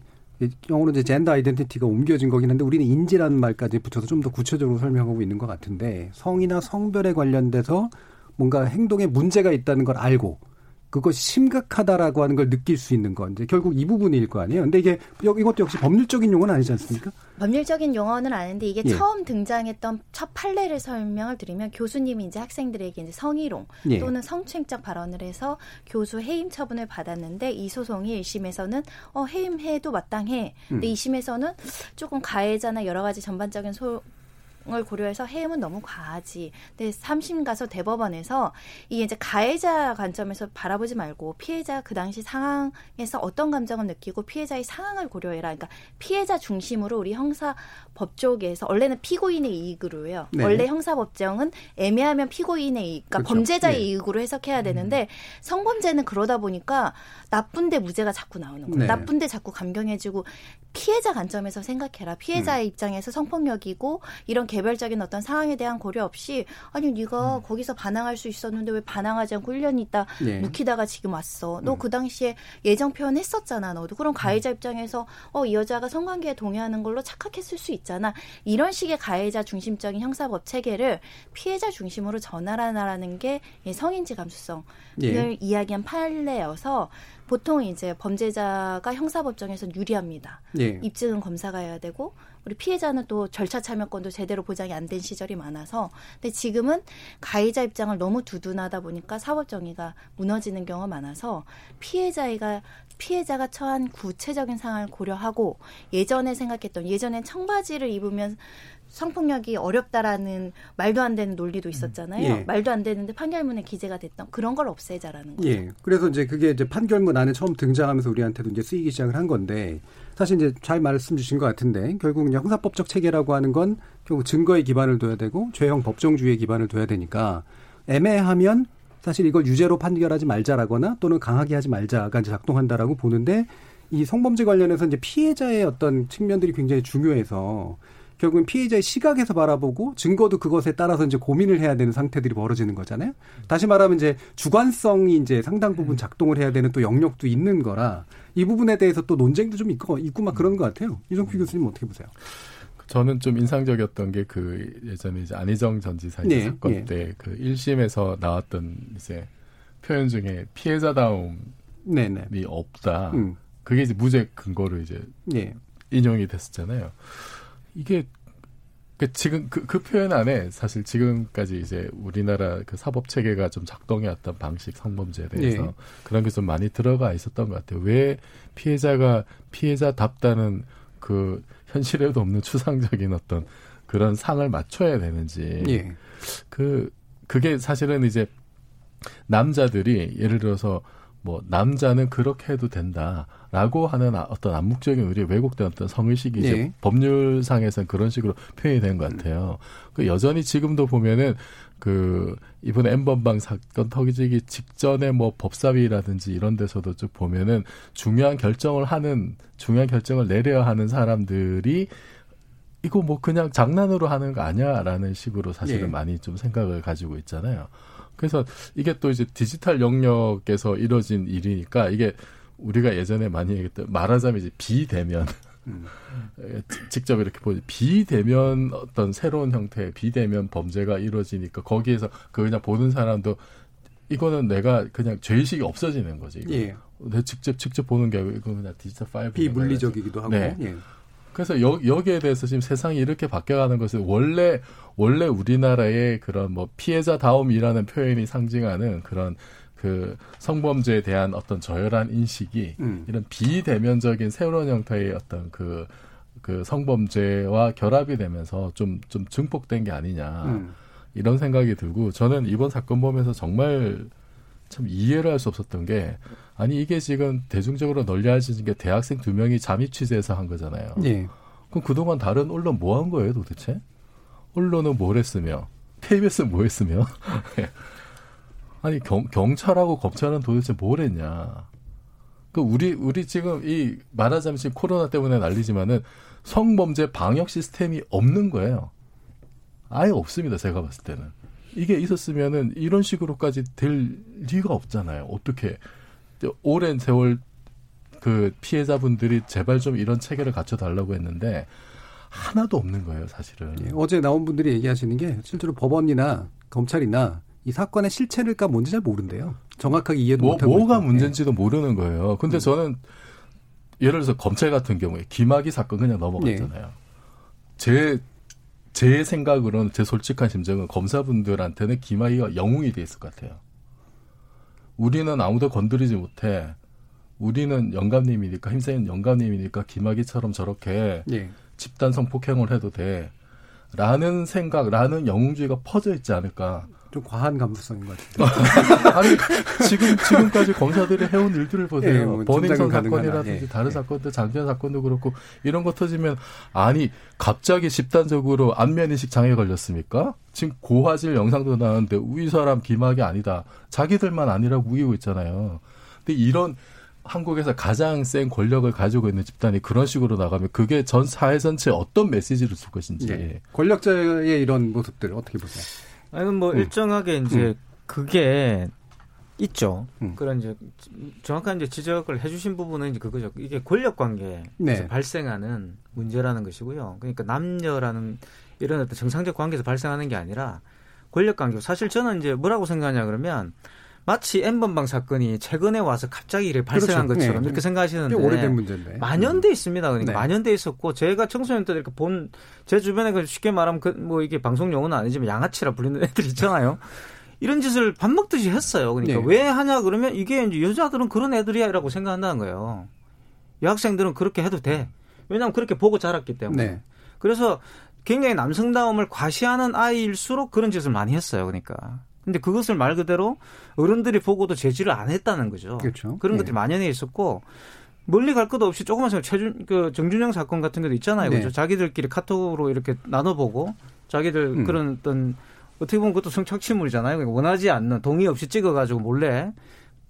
영어로 이제 젠더 아이덴티티가 옮겨진 거긴 한데 우리는 인지라는 말까지 붙여서 좀 더 구체적으로 설명하고 있는 것 같은데 성이나 성별에 관련돼서 뭔가 행동에 문제가 있다는 걸 알고 그것이 심각하다라고 하는 걸 느낄 수 있는 건 이제 결국 이 부분일 거 아니에요. 근데 이게 이것도 역시 법률적인 용어는 아니지 않습니까? 법률적인 용어는 아닌데 이게 예. 처음 등장했던 첫 판례를 설명을 드리면 교수님이 이제 학생들에게 이제 성희롱 예. 또는 성추행적 발언을 해서 교수 해임 처분을 받았는데 이 소송이 1심에서는 어 해임해도 마땅해. 근데 음. 2심에서는 조금 가해자나 여러 가지 전반적인 소 을 고려해서 해임은 너무 과하지. 근데 3심 가서 대법원에서 이게 이제 가해자 관점에서 바라보지 말고 피해자 그 당시 상황에서 어떤 감정을 느끼고 피해자의 상황을 고려해라. 그러니까 피해자 중심으로 우리 형사 법조계에서 원래는 피고인의 이익으로 해요. 네. 원래 형사 법정은 애매하면 피고인의 이익, 그러니까 그렇죠. 범죄자의 네. 이익으로 해석해야 되는데 음. 성범죄는 그러다 보니까 나쁜데 무죄가 자꾸 나오는 거예요. 네. 나쁜데 자꾸 감경해주고 피해자 관점에서 생각해라. 피해자의 음. 입장에서 성폭력이고 이런 개별적인 어떤 상황에 대한 고려 없이 아니 네가 음. 거기서 반항할 수 있었는데 왜 반항하지 않고 훈련이 있다 네. 묵히다가 지금 왔어. 너그 음. 당시에 예정 표현했었잖아. 너도 그럼 가해자 음. 입장에서 어 이 여자가 성관계에 동의하는 걸로 착각했을 수 있잖아. 이런 식의 가해자 중심적인 형사법 체계를 피해자 중심으로 전환하라는 게 성인지 감수성을 예. 이야기한 판례여서 보통 이제 범죄자가 형사법정에서 유리합니다. 예. 입증은 검사가 해야 되고 우리 피해자는 또 절차 참여권도 제대로 보장이 안 된 시절이 많아서 근데 지금은 가해자 입장을 너무 두둔하다 보니까 사법 정의가 무너지는 경우가 많아서 피해자가 피해자가 처한 구체적인 상황을 고려하고 예전에 생각했던 예전엔 청바지를 입으면 성폭력이 어렵다라는 말도 안 되는 논리도 음. 있었잖아요. 예. 말도 안 되는데 판결문에 기재가 됐던 그런 걸 없애자라는 거죠. 예. 그래서 이제 그게 이제 판결문 안에 처음 등장하면서 우리한테도 이제 쓰이기 시작을 한 건데 사실 이제 잘 말씀 주신 것 같은데 결국 형사법적 체계라고 하는 건 결국 증거에 기반을 둬야 되고 죄형 법정주의에 기반을 둬야 되니까 애매하면 사실 이걸 유죄로 판결하지 말자라거나 또는 강하게 하지 말자가 이제 작동한다라고 보는데 이 성범죄 관련해서 이제 피해자의 어떤 측면들이 굉장히 중요해서 결국은 피해자의 시각에서 바라보고 증거도 그것에 따라서 이제 고민을 해야 되는 상태들이 벌어지는 거잖아요. 다시 말하면 이제 주관성이 이제 상당 부분 작동을 해야 되는 또 영역도 있는 거라 이 부분에 대해서 또 논쟁도 좀 있고 있고 막 그런 것 같아요. 이정필 교수님 어떻게 보세요? 저는 좀 인상적이었던 게 그 예전에 이제 안희정 전 지사 네, 사건 네. 때그 1심에서 나왔던 이제 표현 중에 피해자다움이 네, 네. 없다. 음. 그게 이제 무죄 근거로 이제 네. 인용이 됐었잖아요. 이게 그 지금 그, 그 표현 안에 사실 지금까지 이제 우리나라 그 사법 체계가 좀 작동해 왔던 방식 성범죄에 대해서 네. 그런 게 좀 많이 들어가 있었던 것 같아요. 왜 피해자가 피해자답다는 그 현실에도 없는 추상적인 어떤 그런 상을 맞춰야 되는지. 예. 그 그게 사실은 이제 남자들이 예를 들어서 뭐 남자는 그렇게 해도 된다라고 하는 아, 어떤 암묵적인 우리 왜곡된 어떤 성의식이 이제 네. 법률상에서는 그런 식으로 표현이 된 것 같아요. 그 여전히 지금도 보면은 그 이번에 엠번방 사건 터지기 직전에 뭐 법사위라든지 이런 데서도 쭉 보면은 중요한 결정을 하는 중요한 결정을 내려야 하는 사람들이 이거 뭐 그냥 장난으로 하는 거 아니야라는 식으로 사실은 예. 많이 좀 생각을 가지고 있잖아요. 그래서 이게 또 이제 디지털 영역에서 이뤄진 일이니까 이게 우리가 예전에 많이 얘기했던 말하자면 이제 비대면 음. 직접 이렇게 보지 비대면 어떤 새로운 형태의 비대면 범죄가 이루어지니까 거기에서 그 그냥 보는 사람도 이거는 내가 그냥 죄의식이 없어지는 거지. 이거. 예. 내 직접 직접 보는 게 아니고 이거 그냥 디지털 파일 비물리적이기도 하고. 네. 예. 그래서 여, 여기에 대해서 지금 세상이 이렇게 바뀌어가는 것은 원래 원래 우리나라의 그런 뭐 피해자다움이라는 표현이 상징하는 그런 그 성범죄에 대한 어떤 저열한 인식이 음. 이런 비대면적인 새로운 형태의 어떤 그, 그 성범죄와 결합이 되면서 좀, 좀 증폭된 게 아니냐. 음. 이런 생각이 들고 저는 이번 사건 보면서 정말 참 이해를 할 수 없었던 게 아니 이게 지금 대중적으로 널리 알려진 게 대학생 두 명이 잠입 취재해서 한 거잖아요. 예. 그럼 그동안 다른 언론 뭐 한 거예요 도대체? 언론은 뭘 했으며 KBS는 뭐 했으며 아니 경, 경찰하고 검찰은 도대체 뭘 했냐? 그 우리 우리 지금 이 말하자면 지금 코로나 때문에 난리지만은 성범죄 방역 시스템이 없는 거예요. 아예 없습니다. 제가 봤을 때는. 이게 있었으면은 이런 식으로까지 될 리가 없잖아요. 어떻게 오랜 세월 그 피해자분들이 제발 좀 이런 체계를 갖춰 달라고 했는데 하나도 없는 거예요, 사실은. 예, 어제 나온 분들이 얘기하시는 게 실제로 법원이나 검찰이나 이 사건의 실체를까 뭔지 잘 모른대요. 정확하게 이해도 뭐, 못하고 뭐가 있고. 문제인지도 모르는 거예요. 근데 음. 저는 예를 들어서 검찰 같은 경우에 김학의 사건 그냥 넘어갔잖아요. 네. 제, 제 생각으로는 제 솔직한 심정은 검사분들한테는 김학의가 영웅이 돼 있을 것 같아요. 우리는 아무도 건드리지 못해. 우리는 영감님이니까 힘센 영감님이니까 김학의처럼 저렇게 네. 집단 성폭행을 해도 돼. 라는 생각, 라는 영웅주의가 퍼져 있지 않을까. 좀 과한 감수성인 것 같은데. 아니, 지금, 지금까지 검사들이 해온 일들을 보세요. 예, 뭐 버닝썬 사건이라든지 예. 다른 사건들, 장전 사건도 그렇고, 이런 거 터지면, 아니, 갑자기 집단적으로 안면 인식 장애 걸렸습니까? 지금 고화질 영상도 나왔는데, 우리 사람 비막이 아니다. 자기들만 아니라고 우기고 있잖아요. 근데 이런, 한국에서 가장 센 권력을 가지고 있는 집단이 그런 식으로 나가면 그게 전 사회 전체에 어떤 메시지를 줄 것인지. 네. 권력자의 이런 모습들 어떻게 보세요? 아니, 뭐, 음. 일정하게 이제 음. 그게 있죠. 음. 그런 이제 정확한 이제 지적을 해주신 부분은 이제 그거죠. 이게 권력 관계에서 네. 발생하는 문제라는 것이고요. 그러니까 남녀라는 이런 어떤 정상적 관계에서 발생하는 게 아니라 권력 관계. 사실 저는 이제 뭐라고 생각하냐 그러면 마치 엠번방 사건이 최근에 와서 갑자기 이렇게 발생한 그렇죠. 것처럼 네. 이렇게 생각하시는데 오래된 문제인데 만연돼 있습니다. 그러니까 네. 만연돼 있었고 제가 청소년 때 이렇게 본 제 주변에 그 쉽게 말하면 그 뭐 이게 방송 용어는 아니지만 양아치라 불리는 애들 있잖아요. 이런 짓을 밥 먹듯이 했어요. 그러니까 네. 왜 하냐 그러면 이게 이제 여자들은 그런 애들이야라고 생각한다는 거예요. 여학생들은 그렇게 해도 돼. 왜냐하면 그렇게 보고 자랐기 때문에. 네. 그래서 굉장히 남성다움을 과시하는 아이일수록 그런 짓을 많이 했어요. 그러니까. 근데 그것을 말 그대로 어른들이 보고도 제지를 안 했다는 거죠. 그렇죠. 그런 네. 것들이 만연해 있었고 멀리 갈 것도 없이 조그만 최준 그 정준영 사건 같은 것도 있잖아요. 네. 그렇죠. 자기들끼리 카톡으로 이렇게 나눠보고 자기들 음. 그런 어떤 어떻게 보면 그것도 성착취물이잖아요. 원하지 않는 동의 없이 찍어가지고 몰래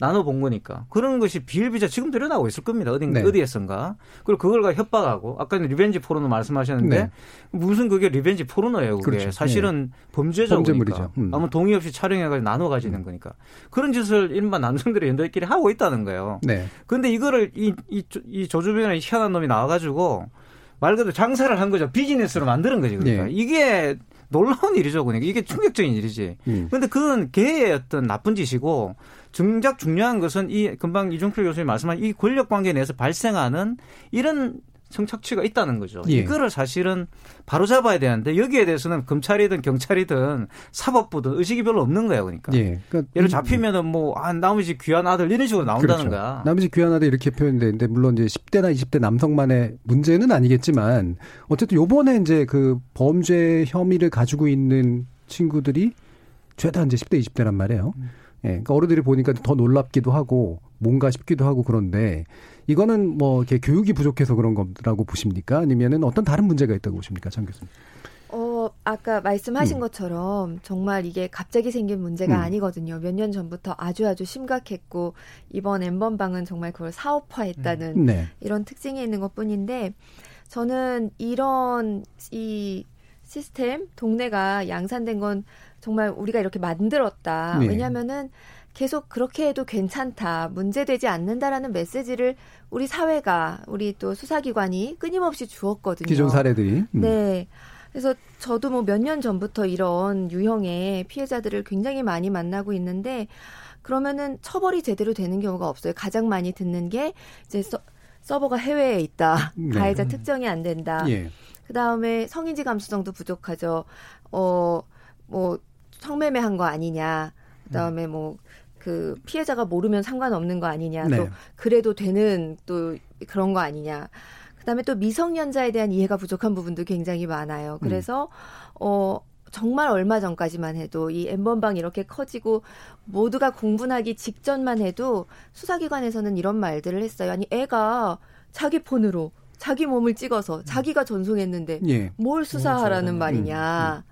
나눠 본 거니까 그런 것이 비일비재 지금 드러나고 있을 겁니다. 어딘가 네. 어디에선가 그리고 그걸 가 협박하고 아까 revenge 포르노 말씀하셨는데 네. 무슨 그게 revenge 포르노예요. 그게 그렇죠. 사실은 네. 범죄죠. 범죄물이죠. 음. 아무 동의 없이 촬영해가지고 나눠 가지는 음. 거니까 그런 짓을 일반 남성들이 연도끼리 하고 있다는 거예요. 네. 그런데 이거를 이, 이, 이 조주빈에 희한한 놈이 나와가지고 말 그대로 장사를 한 거죠. 비즈니스로 만드는 거죠. 그러니까 네. 이게 놀라운 일이죠. 그러니까 이게 충격적인 일이지. 음. 근데 그건 개의 어떤 나쁜 짓이고 정작 중요한 것은 이 금방 이종필 교수님 말씀한 이 권력 관계 내에서 발생하는 이런 성착취가 있다는 거죠. 예. 이거를 사실은 바로 잡아야 되는데 여기에 대해서는 검찰이든 경찰이든 사법부든 의식이 별로 없는 거예요. 그러니까. 예. 그러니까 예를 잡히면은 뭐 아, 나머지 귀한 아들 이런 식으로 나온다는 그렇죠. 거야. 나머지 귀한 아들 이렇게 표현되는데 물론 이제 10대나 20대 남성만의 문제는 아니겠지만 어쨌든 요번에 이제 그 범죄 혐의를 가지고 있는 친구들이 죄다 이제 10대 20대란 말이에요. 음. 예, 그러니까 어른들이 보니까 더 놀랍기도 하고 뭔가 싶기도 하고 그런데 이거는 뭐 이렇게 교육이 부족해서 그런 거라고 보십니까? 아니면은 어떤 다른 문제가 있다고 보십니까, 장 교수님? 어, 아까 말씀하신 음. 것처럼 정말 이게 갑자기 생긴 문제가 음. 아니거든요. 몇 년 전부터 아주 아주 심각했고 이번 엠번방은 정말 그걸 사업화했다는 음. 네. 이런 특징이 있는 것뿐인데 저는 이런 이 시스템 동네가 양산된 건 정말 우리가 이렇게 만들었다. 네. 왜냐면은 계속 그렇게 해도 괜찮다, 문제되지 않는다라는 메시지를 우리 사회가, 우리 또 수사기관이 끊임없이 주었거든요. 기존 사례들이. 음. 네. 그래서 저도 뭐 몇 년 전부터 이런 유형의 피해자들을 굉장히 많이 만나고 있는데, 그러면은 처벌이 제대로 되는 경우가 없어요. 가장 많이 듣는 게 이제 서, 서버가 해외에 있다. 네. 가해자 특정이 안 된다. 예. 그 다음에 성인지 감수성도 부족하죠. 어, 뭐, 성매매한 거 아니냐. 그다음에 뭐그 피해자가 모르면 상관없는 거 아니냐. 네. 또 그래도 되는 또 그런 거 아니냐. 그다음에 또 미성년자에 대한 이해가 부족한 부분도 굉장히 많아요. 그래서 음. 어 정말 얼마 전까지만 해도 이 엠번방 이렇게 커지고 모두가 공분하기 직전만 해도 수사기관에서는 이런 말들을 했어요. 아니 애가 자기 폰으로 자기 몸을 찍어서 자기가 전송했는데 예. 뭘 수사하라는 말이냐.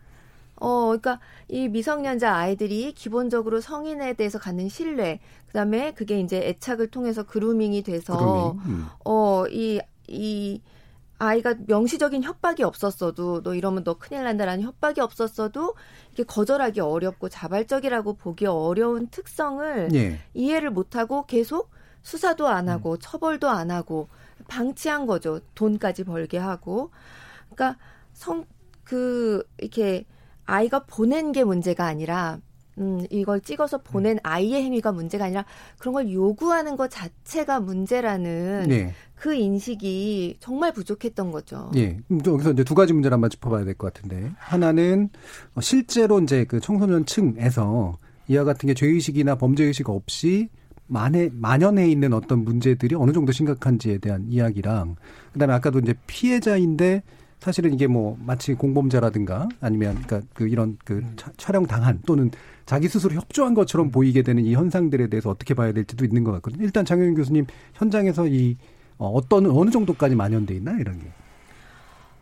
음, 음. 어, 그러니까 이 미성년자 아이들이 기본적으로 성인에 대해서 갖는 신뢰, 그다음에 그게 이제 애착을 통해서 그루밍이 돼서 그루밍. 음. 어, 이 이 아이가 명시적인 협박이 없었어도 너 이러면 너 큰일 난다라는 협박이 없었어도 이게 거절하기 어렵고 자발적이라고 보기 어려운 특성을 예. 이해를 못 하고 계속 수사도 안 하고 음. 처벌도 안 하고 방치한 거죠. 돈까지 벌게 하고. 그러니까 성 그 이렇게 아이가 보낸 게 문제가 아니라 음, 이걸 찍어서 보낸 음. 아이의 행위가 문제가 아니라 그런 걸 요구하는 것 자체가 문제라는 네. 그 인식이 정말 부족했던 거죠. 예. 여기서 이제 두 가지 문제를 한번 짚어봐야 될 것 같은데 하나는 실제로 이제 그 청소년 층에서 이와 같은 게 죄의식이나 범죄의식 없이 만에, 만연해 있는 어떤 문제들이 어느 정도 심각한지에 대한 이야기랑 그다음에 아까도 이제 피해자인데 사실은 이게 뭐 마치 공범자라든가 아니면 그러니까 그 이런 그 음. 촬영 당한 또는 자기 스스로 협조한 것처럼 보이게 되는 이 현상들에 대해서 어떻게 봐야 될지도 있는 것 같거든요. 일단 장영윤 교수님 현장에서 이 어, 어떤 어느 정도까지 만연돼 있나 이런 게.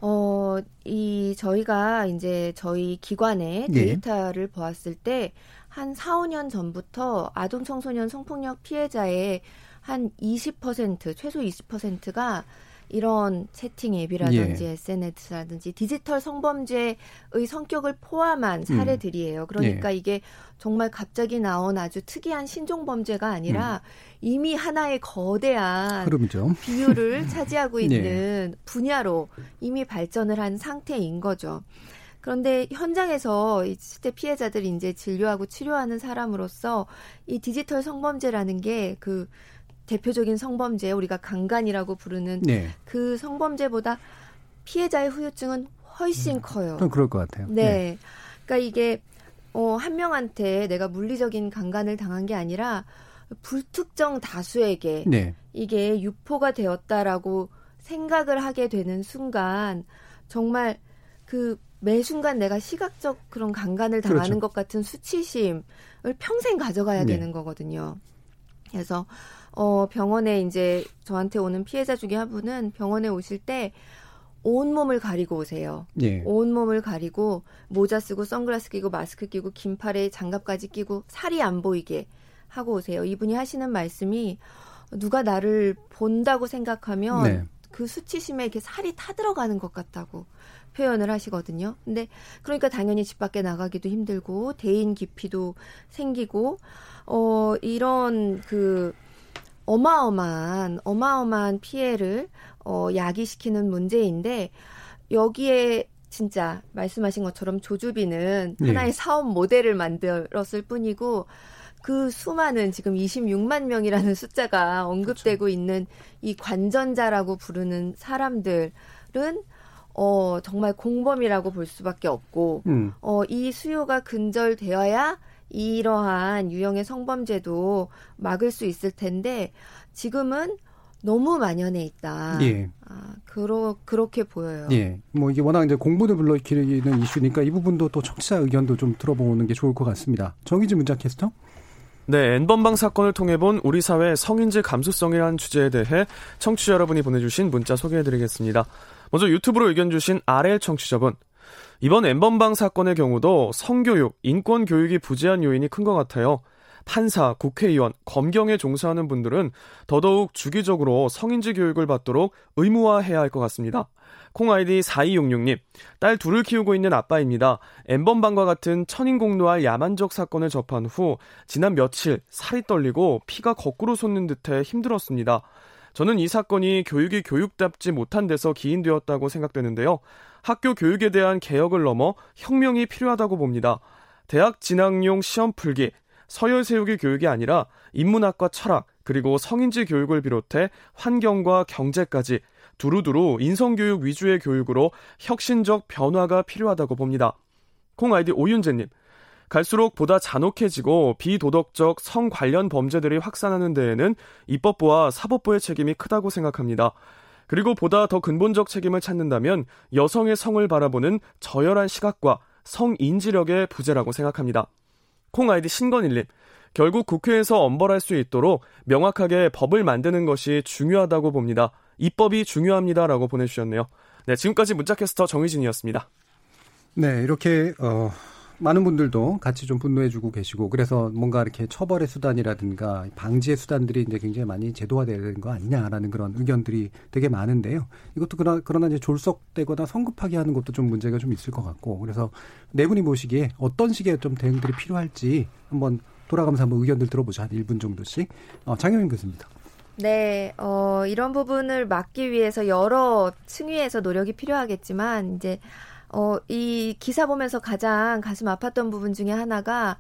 어, 이 저희가 이제 저희 기관의 네. 데이터를 예. 보았을 때 한 4, 5년 전부터 아동 청소년 성폭력 피해자의 한 20% 최소 20%가 이런 채팅 앱이라든지 예. SNS라든지 디지털 성범죄의 성격을 포함한 음. 사례들이에요. 음. 그러니까 예. 이게 정말 갑자기 나온 아주 특이한 신종 범죄가 아니라 음. 이미 하나의 거대한 흐름이죠. 비율을 차지하고 네. 있는 예. 분야로 이미 발전을 한 상태인 거죠. 그런데 현장에서 이 실제 피해자들이 이제 진료하고 치료하는 사람으로서 이 디지털 성범죄라는 게그 대표적인 성범죄 우리가 강간이라고 부르는 네. 그 성범죄보다 피해자의 후유증은 훨씬 음, 커요. 좀 그럴 것 같아요. 네. 네. 그러니까 이게 어, 한 명한테 내가 물리적인 강간을 당한 게 아니라 불특정 다수에게 네. 이게 유포가 되었다라고 생각을 하게 되는 순간 정말 그 매 순간 내가 시각적 그런 강간을 당하는 그렇죠. 것 같은 수치심을 평생 가져가야 네. 되는 거거든요. 그래서 어, 병원에 이제 저한테 오는 피해자 중에 한 분은 병원에 오실 때 온몸을 가리고 오세요. 예. 온몸을 가리고 모자 쓰고 선글라스 끼고 마스크 끼고 긴 팔에 장갑까지 끼고 살이 안 보이게 하고 오세요. 이분이 하시는 말씀이 누가 나를 본다고 생각하면 네. 그 수치심에 이렇게 살이 타들어가는 것 같다고 표현을 하시거든요. 근데 그러니까 당연히 집 밖에 나가기도 힘들고 대인 기피도 생기고 어 이런 그 어마어마한 어마어마한 피해를 어, 야기시키는 문제인데 여기에 진짜 말씀하신 것처럼 조주비는 네. 하나의 사업 모델을 만들었을 뿐이고 그 수많은 지금 26만 명이라는 숫자가 언급되고 그렇죠. 있는 이 관전자라고 부르는 사람들은 어 정말 공범이라고 볼 수밖에 없고 음. 어이 수요가 근절되어야 이러한 유형의 성범죄도 막을 수 있을 텐데 지금은 너무 만연해 있다. 예. 아, 그러, 그렇게 보여요. 예. 뭐 이게 워낙 이제 공분을 불러일으키는 이슈니까 이 부분도 또 청취자 의견도 좀 들어보는 게 좋을 것 같습니다. 정희지 문자 캐스터? 네, N번방 사건을 통해 본 우리 사회 성인지 감수성이라는 주제에 대해 청취자 여러분이 보내주신 문자 소개해드리겠습니다. 먼저 유튜브로 의견 주신 RL 청취자분. 이번 엠번방 사건의 경우도 성교육, 인권 교육이 부재한 요인이 큰 것 같아요. 판사, 국회의원, 검경에 종사하는 분들은 더더욱 주기적으로 성인지 교육을 받도록 의무화해야 할 것 같습니다. 콩아이디 4266님, 딸 둘을 키우고 있는 아빠입니다. 엠번방과 같은 천인공노할 야만적 사건을 접한 후 지난 며칠 살이 떨리고 피가 거꾸로 솟는 듯해 힘들었습니다. 저는 이 사건이 교육이 교육답지 못한 데서 기인되었다고 생각되는데요. 학교 교육에 대한 개혁을 넘어 혁명이 필요하다고 봅니다. 대학 진학용 시험 풀기, 서열 세우기 교육이 아니라 인문학과 철학, 그리고 성인지 교육을 비롯해 환경과 경제까지 두루두루 인성교육 위주의 교육으로 혁신적 변화가 필요하다고 봅니다. 콩 아이디 오윤재님, 갈수록 보다 잔혹해지고 비도덕적 성 관련 범죄들이 확산하는 데에는 입법부와 사법부의 책임이 크다고 생각합니다. 그리고 보다 더 근본적 책임을 찾는다면 여성의 성을 바라보는 저열한 시각과 성인지력의 부재라고 생각합니다. 콩 아이디 신건일님. 결국 국회에서 엄벌할 수 있도록 명확하게 법을 만드는 것이 중요하다고 봅니다. 입법이 중요합니다라고 보내주셨네요. 네, 지금까지 문자캐스터 정희진이었습니다. 네, 이렇게 어 많은 분들도 같이 좀 분노해주고 계시고 그래서 뭔가 이렇게 처벌의 수단이라든가 방지의 수단들이 이제 굉장히 많이 제도화되는 거 아니냐라는 그런 의견들이 되게 많은데요. 이것도 그러나, 그러나 이제 졸속되거나 성급하게 하는 것도 좀 문제가 좀 있을 것 같고 그래서 네 분이 보시기에 어떤 식의 좀 대응들이 필요할지 한번 돌아가면서 한번 의견들 들어보죠. 한 1분 정도씩. 어, 장영인 교수입니다. 네, 어, 이런 부분을 막기 위해서 여러 층위에서 노력이 필요하겠지만 이제 어, 이 기사 보면서 가장 가슴 아팠던 부분 중에 하나가,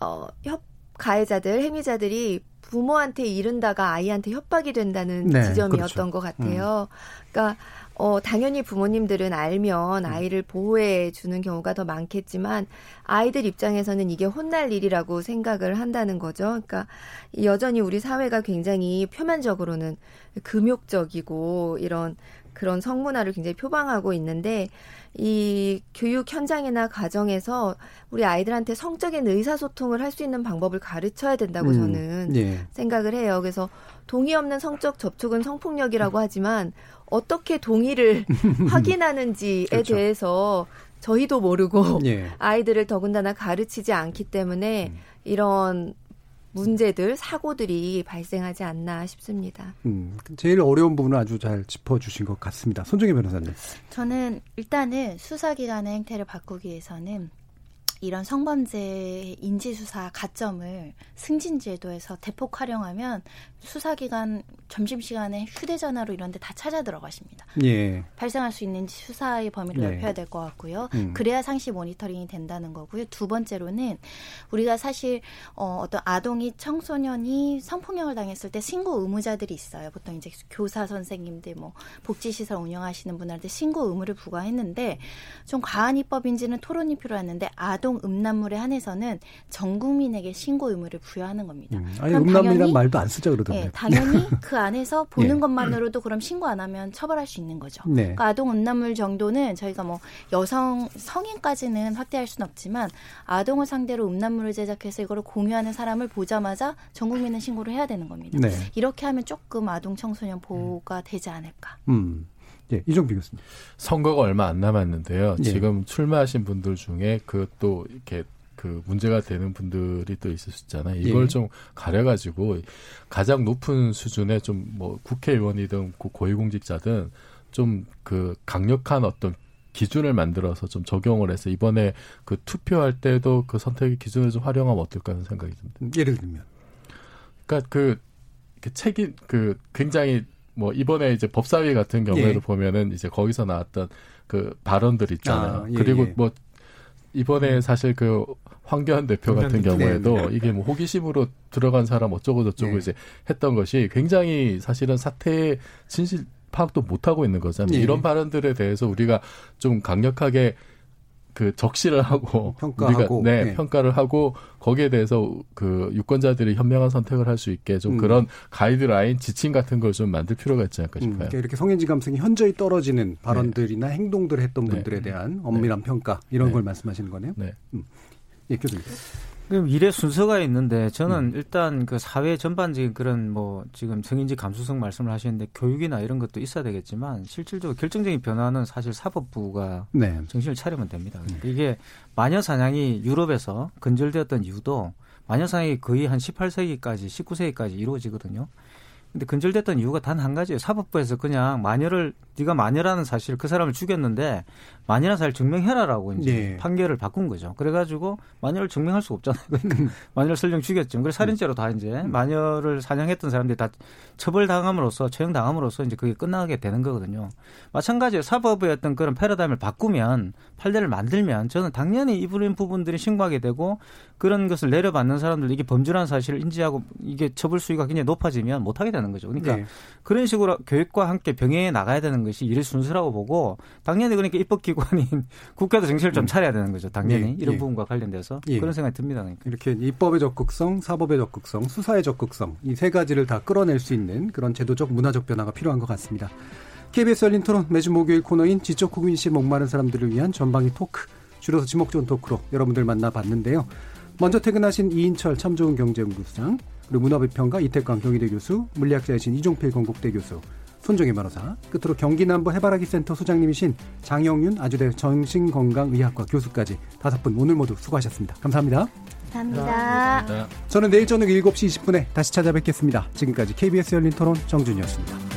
어, 협, 가해자들, 행위자들이 부모한테 이른다가 아이한테 협박이 된다는 네, 지점이었던 그렇죠. 것 같아요. 음. 그러니까, 어, 당연히 부모님들은 알면 음. 아이를 보호해 주는 경우가 더 많겠지만, 아이들 입장에서는 이게 혼날 일이라고 생각을 한다는 거죠. 그러니까, 여전히 우리 사회가 굉장히 표면적으로는 금욕적이고, 이런 그런 성문화를 굉장히 표방하고 있는데, 이 교육 현장이나 가정에서 우리 아이들한테 성적인 의사소통을 할 수 있는 방법을 가르쳐야 된다고 음, 저는 예. 생각을 해요. 그래서 동의 없는 성적 접촉은 성폭력이라고 하지만 어떻게 동의를 확인하는지에 그렇죠. 대해서 저희도 모르고 예. 아이들을 더군다나 가르치지 않기 때문에 음. 이런 문제들, 사고들이 발생하지 않나 싶습니다. 음, 제일 어려운 부분을 아주 잘 짚어주신 것 같습니다. 손정혜 변호사님. 저는 일단은 수사기관의 행태를 바꾸기 위해서는 이런 성범죄 인지수사 가점을 승진제도에서 대폭 활용하면 수사기관 점심시간에 휴대전화로 이런 데 다 찾아 들어가십니다. 예. 발생할 수 있는 수사의 범위를 네. 넓혀야 될 것 같고요. 음. 그래야 상시 모니터링이 된다는 거고요. 두 번째로는 우리가 사실 어, 어떤 아동이 청소년이 성폭력을 당했을 때 신고 의무자들이 있어요. 보통 이제 교사 선생님들 뭐 복지시설 운영하시는 분한테 신고 의무를 부과했는데 좀 과한 입법인지는 토론이 필요했는데 아동 음란물에 한해서는 전 국민에게 신고 의무를 부여하는 겁니다. 음. 아니 음란물이란 말도 안 쓰죠 그러던데. 네, 당연히 그 안에서 보는 네. 것만으로도 그럼 신고 안 하면 처벌할 수 있는 거죠. 네. 그러니까 아동 음란물 정도는 저희가 뭐 여성 성인까지는 확대할 수는 없지만 아동을 상대로 음란물을 제작해서 이거를 공유하는 사람을 보자마자 전 국민은 신고를 해야 되는 겁니다. 네. 이렇게 하면 조금 아동 청소년 보호가 되지 않을까. 음. 예, 이종비 교수님. 선거가 얼마 안 남았는데요. 예. 지금 출마하신 분들 중에 그 또 이렇게 그 문제가 되는 분들이 또 있을 수 있잖아요. 이걸 예. 좀 가려가지고 가장 높은 수준의 좀 뭐 국회의원이든 고위공직자든 좀 그 강력한 어떤 기준을 만들어서 좀 적용을 해서 이번에 그 투표할 때도 그 선택의 기준을 좀 활용하면 어떨까 하는 생각이 듭니다. 예를 들면. 그러니까 그, 그 책임, 그 굉장히 뭐 이번에 이제 법사위 같은 경우에도 예. 보면은 이제 거기서 나왔던 그 발언들 있잖아요. 아, 예, 그리고 예. 뭐 이번에 사실 그 황교안 대표 같은 경우에도 네, 네. 이게 뭐 호기심으로 들어간 사람 어쩌고 저쩌고 네. 이제 했던 것이 굉장히 사실은 사태의 진실 파악도 못 하고 있는 거잖아요. 네. 이런 발언들에 대해서 우리가 좀 강력하게 그 적시를 하고 평가하고 우리가 네, 네, 평가를 하고 거기에 대해서 그 유권자들이 현명한 선택을 할 수 있게 좀 음. 그런 가이드라인 지침 같은 걸 좀 만들 필요가 있지 않을까 음, 싶어요. 음, 그러니까 이렇게 성인지 감성이 현저히 떨어지는 발언들이나 네. 행동들을 했던 네. 분들에 대한 엄밀한 네. 평가 이런 걸 말씀하시는 거네요. 네. 음. 예, 교수님. 그럼 일의 순서가 있는데 저는 음. 일단 그 사회 전반적인 그런 뭐 지금 성인지 감수성 말씀을 하시는데 교육이나 이런 것도 있어야 되겠지만 실질적으로 결정적인 변화는 사실 사법부가 네. 정신을 차리면 됩니다. 그러니까 이게 마녀 사냥이 유럽에서 근절되었던 이유도 마녀 사냥이 거의 한 18세기까지 19세기까지 이루어지거든요. 근데 근절됐던 이유가 단 한 가지예요. 사법부에서 그냥 마녀를 네가 마녀라는 사실 그 사람을 죽였는데 마녀라 사실 증명해라라고 이제 네. 판결을 바꾼 거죠. 그래가지고 마녀를 증명할 수가 없잖아요. 그러니까 음. 마녀를 설령 죽였죠. 그래서 살인죄로 다 이제 음. 마녀를 사냥했던 사람들이 다 처벌당함으로써 처형당함으로써 이제 그게 끝나게 되는 거거든요. 마찬가지로 사법의 어떤 그런 패러다임을 바꾸면 판례를 만들면 저는 당연히 이런 부분들이 신고하게 되고 그런 것을 내려받는 사람들 이게 범죄라는 사실을 인지하고 이게 처벌 수위가 굉장히 높아지면 못하게 되는 거죠. 그러니까 네. 그런 식으로 교육과 함께 병행해 나가야 되는 것이 일의 순서라고 보고 당연히 그러니까 입법기관인 국가도 정신을 좀 음. 차려야 되는 거죠. 당연히 네. 이런 네. 부분과 관련돼서 예. 그런 생각이 듭니다. 그러니까. 이렇게 입법의 적극성, 사법의 적극성, 수사의 적극성 이 세 가지를 다 끌어낼 수 있는 그런 제도적 문화적 변화가 필요한 것 같습니다. KBS 열린 토론 매주 목요일 코너인 지적 국민시 목마른 사람들을 위한 전방위 토크 줄여서 지목 좋은 토크로 여러분들 만나봤는데요. 먼저 퇴근하신 이인철 참 좋은 경제연구소장 그리고 문화비평가 이태광 경희대 교수 물리학자이신 이종필 건국대 교수 손정희 변호사, 끝으로 경기남부 해바라기 센터 소장님이신 장영윤 아주대 정신건강의학과 교수까지 다섯 분 오늘 모두 수고하셨습니다. 감사합니다. 감사합니다. 저는 내일 저녁 7시 20분에 다시 찾아뵙겠습니다. 지금까지 KBS 열린 토론 정준이었습니다.